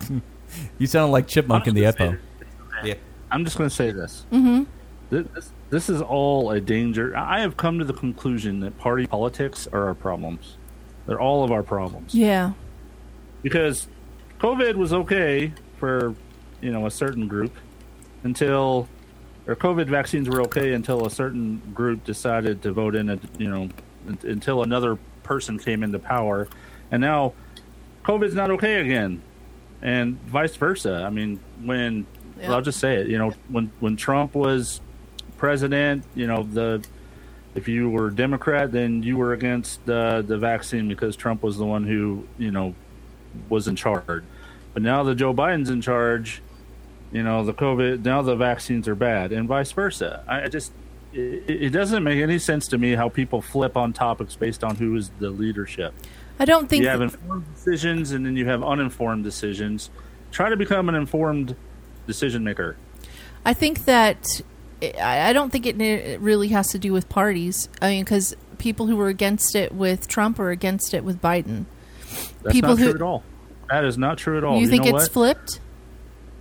You sound like Chipmunk in the Epo. Yeah. I'm just going to say this. Mm-hmm. This, this. This is all a danger. I have come to the conclusion that party politics are our problems. They're all of our problems. Yeah. Because COVID was okay for, you know, a certain group until, or COVID vaccines were okay until a certain group decided to vote in, a, you know, until another person came into power. And now COVID's not okay again. And vice versa. I mean, when, Yeah. I'll just say it, you know, when, when Trump was president, you know, the, if you were Democrat, then you were against uh, the vaccine because Trump was the one who, you know, was in charge. But now that Joe Biden's in charge, you know, the COVID, now the vaccines are bad, and vice versa. I just, it, it doesn't make any sense to me how people flip on topics based on who is the leadership. I don't think you have informed decisions and then you have uninformed decisions. Try to become an informed decision maker. I think that I I don't think it really has to do with parties. I mean, because people who were against it with Trump are against it with Biden. That's people not who true at all. That is not true at all. you think it's what? flipped?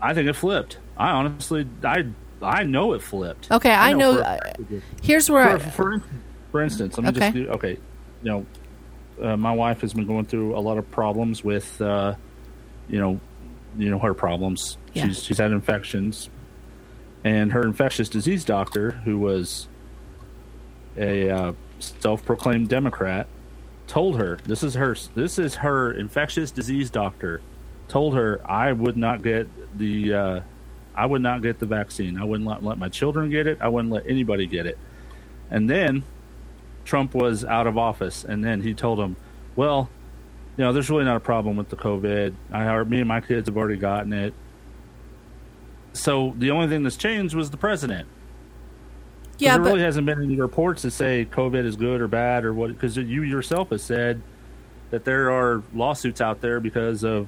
I think it flipped. I honestly, I, I know it flipped. Okay, I know- for uh, fact it did. here's where for, I- for, for instance, let me Okay. just do, okay. You know, uh, my wife has been going through a lot of problems with, uh, you know, you know her problems. Yeah. She's she's had infections, and her infectious disease doctor, who was a uh, self-proclaimed Democrat, told her this is her this is her infectious disease doctor told her I would not get the uh, I would not get the vaccine. I wouldn't let, let my children get it. I wouldn't let anybody get it. And then Trump was out of office, and then he told him, "Well, you know, there's really not a problem with the COVID. I me and my kids have already gotten it. So the only thing that's changed was the president. Yeah, there but- really hasn't been any reports that say COVID is good or bad or what. Because you yourself have said that there are lawsuits out there because of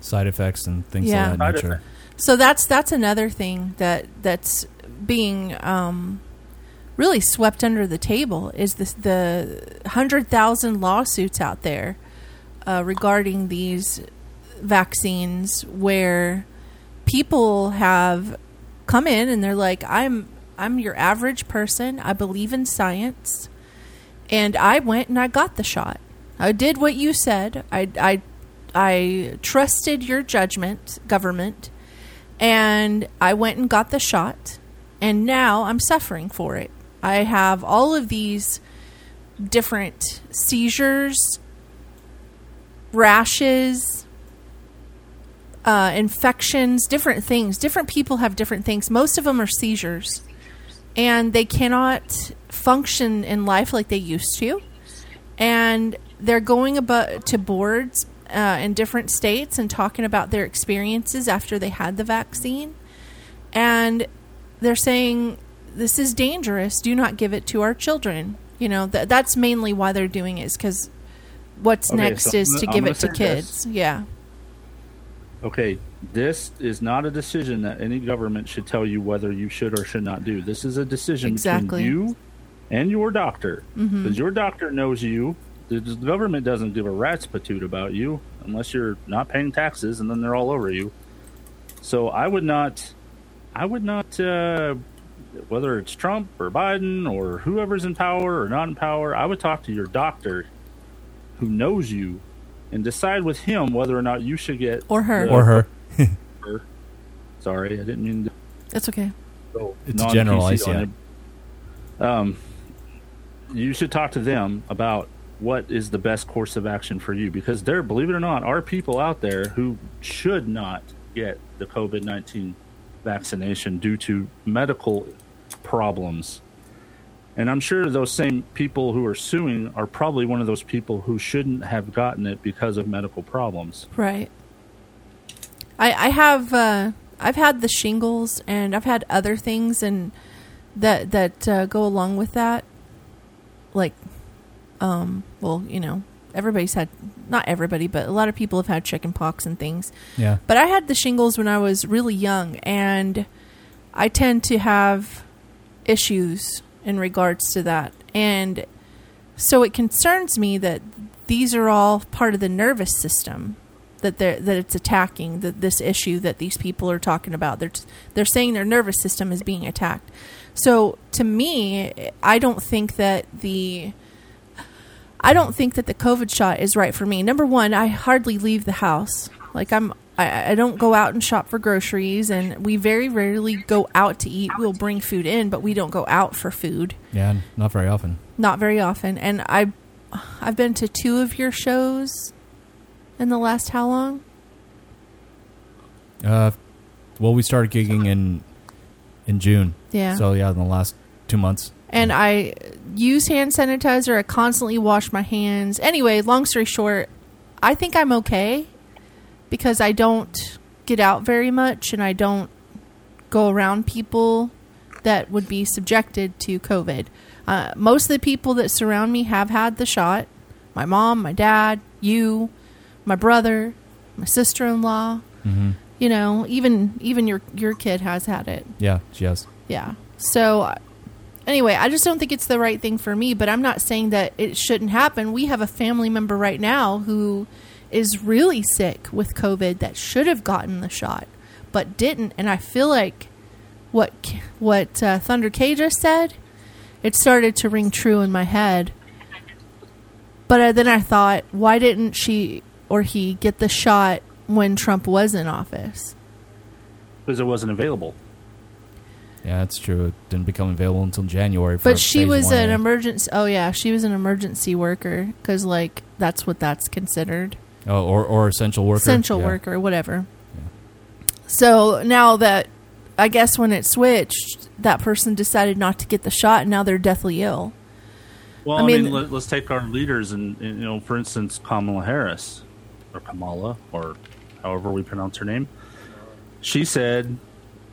Side effects and things Yeah. of that nature. So that's that's another thing that that's being um, really swept under the table is this the hundred thousand lawsuits out there uh, regarding these vaccines where people have come in and they're like, I'm I'm your average person. I believe in science. And I went and I got the shot. I did what you said. I I I trusted your judgment, government, and I went and got the shot. And now I'm suffering for it. I have all of these different seizures, rashes, uh, infections, different things. Different people have different things. Most of them are seizures, and they cannot function in life like they used to. And they're going about to boards uh, in different states and talking about their experiences after they had the vaccine, and they're saying this is dangerous. Do not give it to our children. You know th- that's mainly why they're doing it is because what's Okay, next so is I'm to gonna- give I'm it to kids. Yeah. Okay, this is not a decision that any government should tell you whether you should or should not do. This is a decision Exactly. between you and your doctor. Mhm. Because your doctor knows you. The the government doesn't give a rat's patoot about you unless you're not paying taxes, and then they're all over you. So I would not, I would not, uh, whether it's Trump or Biden or whoever's in power or not in power, I would talk to your doctor who knows you and decide with him whether or not you should get Or her. the- Or her. her. Sorry, I didn't mean to. That's okay. go It's non-PC generalized, on yeah. Um, you should talk to them about what is the best course of action for you because there, believe it or not, are people out there who should not get the COVID nineteen vaccination due to medical problems. And I'm sure those same people who are suing are probably one of those people who shouldn't have gotten it because of medical problems. Right. I I have uh, I've had the shingles and I've had other things and that that uh, go along with that. Like, um, well, you know, everybody's had not everybody, but a lot of people have had chicken pox and things. Yeah. But I had the shingles when I was really young, and I tend to have issues in regards to that. And so it concerns me that these are all part of the nervous system that they're, that it's attacking the, this issue that these people are talking about. They're they're saying their nervous system is being attacked. So to me, I don't think that the I don't think that the COVID shot is right for me. Number one, I hardly leave the house. Like I'm, I, I don't go out and shop for groceries, and we very rarely go out to eat. We'll bring food in, but we don't go out for food. Yeah, not very often. Not very often. And I, I've been to two of your shows in the last how long? Uh, well, we started gigging in in June. Yeah. So yeah, in the last two months. And I use hand sanitizer. I constantly wash my hands. Anyway, long story short, I think I'm okay because I don't get out very much and I don't go around people that would be subjected to COVID. Uh, most of the people that surround me have had the shot my mom, my dad, you, my brother, my sister in law. Mm-hmm. You know, even even your your kid has had it. Yeah, she has. Yeah. So uh, anyway, I just don't think it's the right thing for me, but I'm not saying that it shouldn't happen. We have a family member right now who is really sick with COVID that should have gotten the shot but didn't, and I feel like what what uh, Thunder K just said, it started to ring true in my head. But uh, then I thought, why didn't she or he get the shot when Trump was in office? Because it wasn't available. Yeah, that's true. It didn't become available until January. For But she was one, an emergency. Oh yeah, she was an emergency worker because like that's what that's considered. Oh, or or essential worker. Essential Yeah. worker, whatever. So now that I guess when it switched, that person decided not to get the shot, and now they're deathly ill. Well, I I mean, mean- let, us take our leaders, and, and, you know, for instance, Kamala Harris, or Kamala, or however we pronounce her name. She said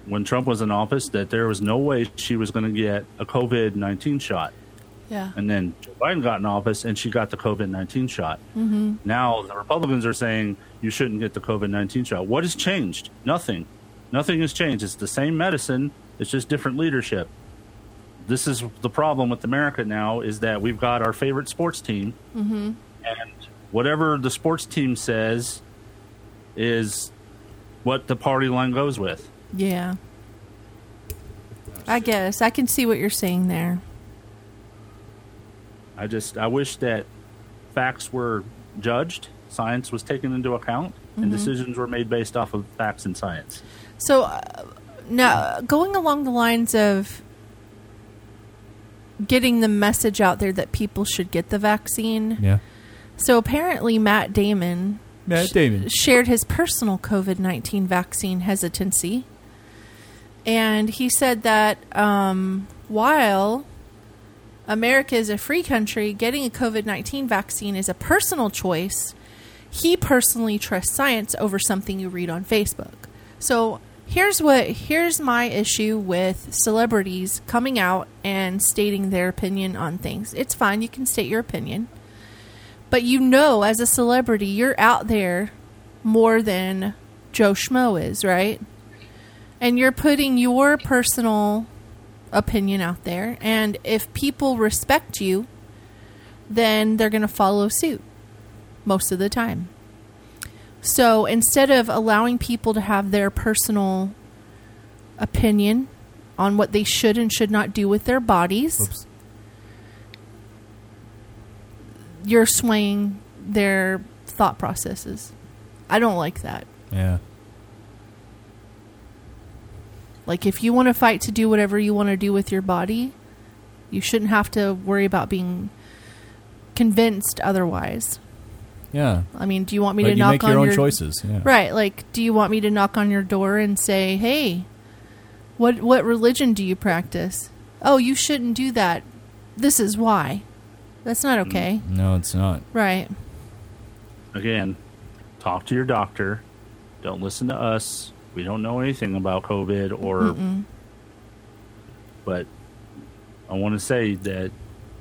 when Trump was in office that there was no way she was going to get a COVID nineteen shot, Yeah. and then Joe Biden got in office and she got the COVID nineteen shot. Mm-hmm. Now the Republicans are saying you shouldn't get the COVID nineteen shot. What has changed? Nothing. Nothing has changed. It's the same medicine. It's just different leadership. This is the problem with America now is that we've got our favorite sports team, Mm-hmm. and whatever the sports team says is what the party line goes with. Yeah. I guess I can see what you're saying there. I just I wish that facts were judged, science was taken into account, and Mhm. decisions were made based off of facts and science. So uh, now, going along the lines of getting the message out there that people should get the vaccine. Yeah. So apparently, Matt Damon Matt Damon. shared his personal COVID 19 vaccine hesitancy. And he said that um, while America is a free country, getting a COVID 19 vaccine is a personal choice. He personally trusts science over something you read on Facebook. So here's what here's my issue with celebrities coming out and stating their opinion on things. It's fine, you can state your opinion. But you know, as a celebrity, you're out there more than Joe Schmo is, right? And you're putting your personal opinion out there. And if people respect you, then they're going to follow suit most of the time. So instead of allowing people to have their personal opinion on what they should and should not do with their bodies, you're swaying their thought processes. I don't like that. Yeah. Like if you want to fight to do whatever you want to do with your body, you shouldn't have to worry about being convinced otherwise. Yeah. I mean, do you want me Like, to you knock make on your own choices, yeah. Right. Like, do you want me to knock on your door and say, "Hey, what what religion do you practice?" Oh, you shouldn't do that. This is why. That's not mm, okay. No, it's not. Right. Again, talk to your doctor. Don't listen to us. We don't know anything about COVID or Mm-mm. but I want to say that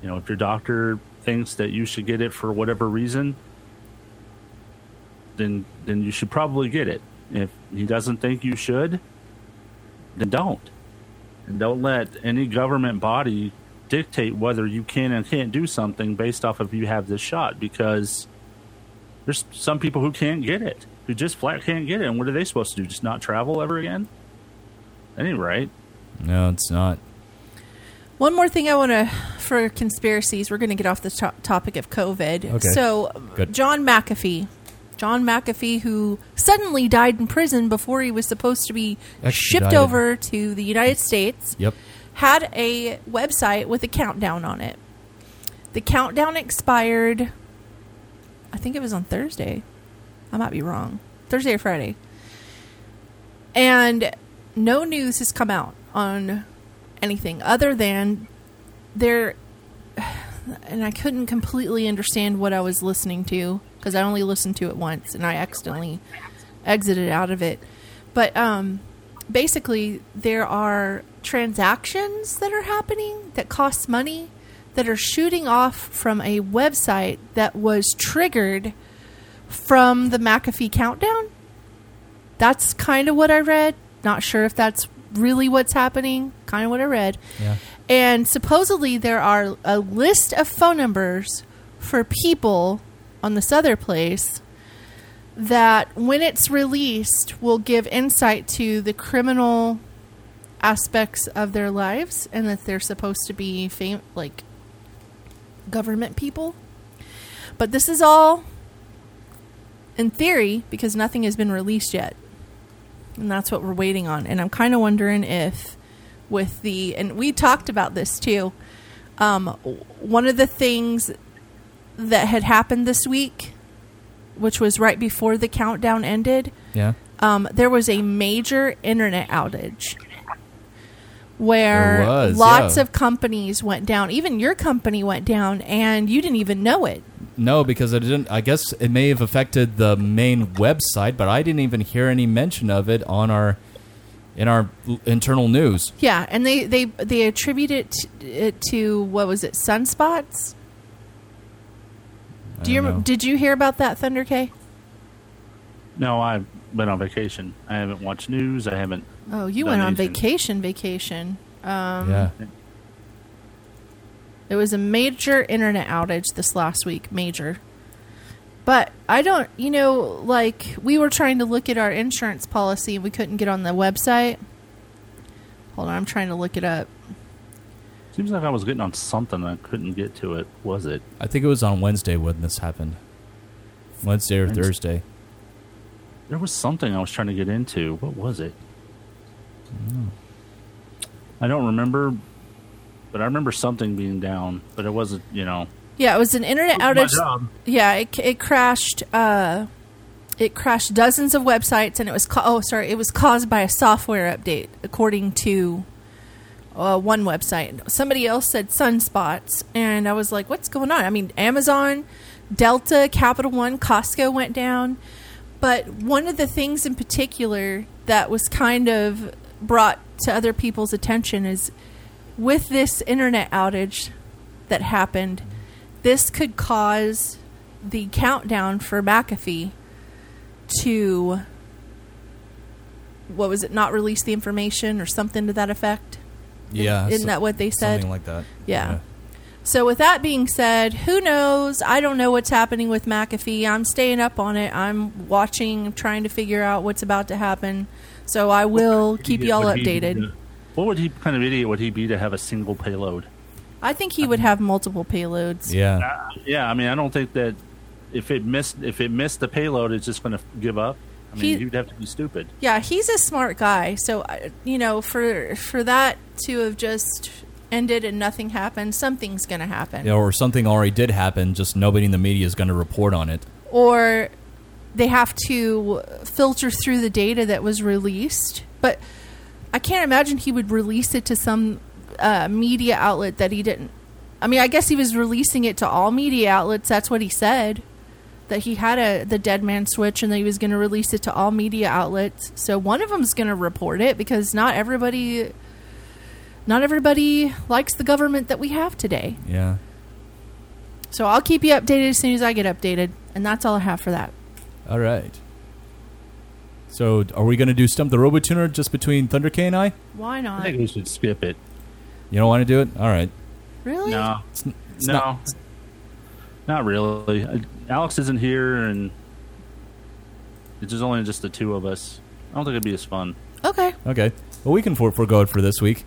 you know if your doctor thinks that you should get it for whatever reason, then then you should probably get it. If he doesn't think you should, then don't. And don't let any government body dictate whether you can and can't do something based off of you have this shot because there's some people who can't get it, who just flat can't get it. And what are they supposed to do? Just not travel ever again? That ain't right. No, it's not. One more thing I want to for conspiracies. We're going to get off the to- topic of COVID. Okay. So, Good. John McAfee, John McAfee, who suddenly died in prison before he was supposed to be shipped Extradited. over to the United States. Yep. had a website with a countdown on it. The countdown expired, I think it was on Thursday. I might be wrong. Thursday or Friday. And no news has come out on anything other than there. And I couldn't completely understand what I was listening to because I only listened to it once and I accidentally exited out of it. But um, basically, there are transactions that are happening that cost money that are shooting off from a website that was triggered from the McAfee countdown. That's kind of what I read. Not sure if that's really what's happening. Kind of what I read. Yeah. And supposedly there are a list of phone numbers for people on this other place that when it's released will give insight to the criminal aspects of their lives and that they're supposed to be fam- like government people. But this is all in theory because nothing has been released yet. And that's what we're waiting on. And I'm kind of wondering if with the and we talked about this too. Um, one of the things that had happened this week, which was right before the countdown ended, Yeah. um, there was a major internet outage where was, lots yeah. of companies went down. Even your company went down, and you didn't even know it. No, because it didn't. I guess it may have affected the main website, but I didn't even hear any mention of it on our in our internal news. Yeah, and they they they attribute it, it to what was it? Sunspots. I Do you don't know. did you hear about that Thunder K? No, I've been on vacation. I haven't watched news. I haven't. Oh, you done went on anything. vacation, vacation. Um, yeah. It was a major internet outage this last week, major. But I don't, you know, like we were trying to look at our insurance policy and we couldn't get on the website. Hold on, I'm trying to look it up. Seems like I was getting on something and I couldn't get to it. Was it? I think it was on Wednesday when this happened. Wednesday or Wednesday. Thursday. There was something I was trying to get into. What was it? I don't remember, but I remember something being down. But it wasn't, you know. Yeah, it was an internet was outage. Yeah, it, it crashed. Uh, it crashed dozens of websites, and it was ca- oh sorry, it was caused by a software update, according to uh, one website. Somebody else said sunspots, and I was like, "What's going on?" I mean, Amazon, Delta, Capital One, Costco went down, but one of the things in particular that was kind of brought to other people's attention is with this internet outage that happened, this could cause the countdown for McAfee to what was it? Not release the information or something to that effect. Yeah, isn't so- that what they said? Something like that. Yeah. So with that being said, who knows? I don't know what's happening with McAfee. I'm staying up on it. I'm watching, trying to figure out what's about to happen. So I will keep y'all Would he be updated. the- what would he kind of idiot would he be to have a single payload? I think he would have multiple payloads. Yeah. Uh, yeah, I mean, I don't think that if it missed if it missed the payload, it's just going to give up. I mean, He- he, would have to be stupid. Yeah, he's a smart guy. So you know, for for that to have just ended and nothing happened, something's going to happen. Yeah, or something already did happen, just nobody in the media is going to report on it. or they have to filter through the data that was released. But I can't imagine he would release it to some uh, media outlet that he didn't. I mean, I guess he was releasing it to all media outlets. That's what he said. That he had a the dead man switch and that he was going to release it to all media outlets. So one of them's going to report it because not everybody, not everybody likes the government that we have today. Yeah. So I'll keep you updated as soon as I get updated, and that's all I have for that. All right. So, are we going to do Stump the Robotuner just between Thunder K and I? Why not? I think we should skip it. You don't want to do it? All right. Really? No, It's, n- it's no, not- not, really. Alex isn't here, and it's just only just the two of us. I don't think it'd be as fun. Okay. Okay. Well, we can forego it for this week.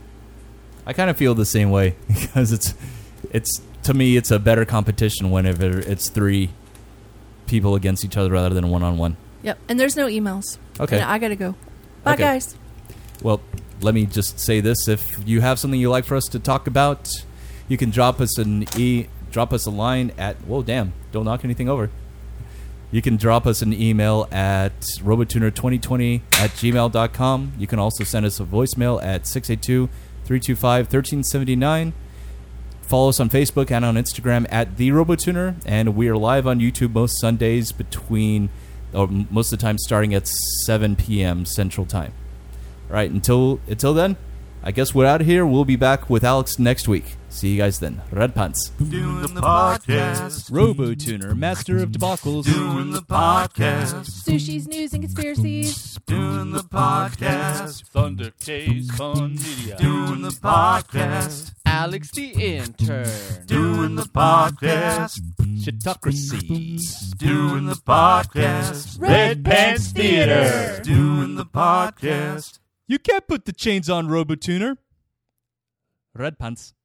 I kind of feel the same way because it's, it's to me, it's a better competition whenever it's three people against each other rather than one on one. Yep. And there's no emails. Okay. And I gotta go. Bye, Okay. guys. Well, let me just say this: if you have something you'd like for us to talk about, you can drop us an e, drop us a line at. Whoa, damn! Don't knock anything over. You can drop us an email at robotuner2020 at gmail.com. You can also send us a voicemail at 682 325 1379. Follow us on Facebook and on Instagram at The Robotuner. And we are live on YouTube most Sundays between, or most of the time starting at 7 p.m. Central Time. All right, until until then, I guess we're out of here. We'll be back with Alex next week. See you guys then. Red Pants. Doing the podcast. RoboTuner, master of debacles. Doing the podcast. Sushi's news and conspiracies. Doing the podcast. Thunder K's Fun Media. Doing the podcast. Alex the intern. Doing the podcast. Shitocracy. Doing the podcast. Red Pants Theater. Doing the podcast. You can't put the chains on RoboTuner. Red Pants.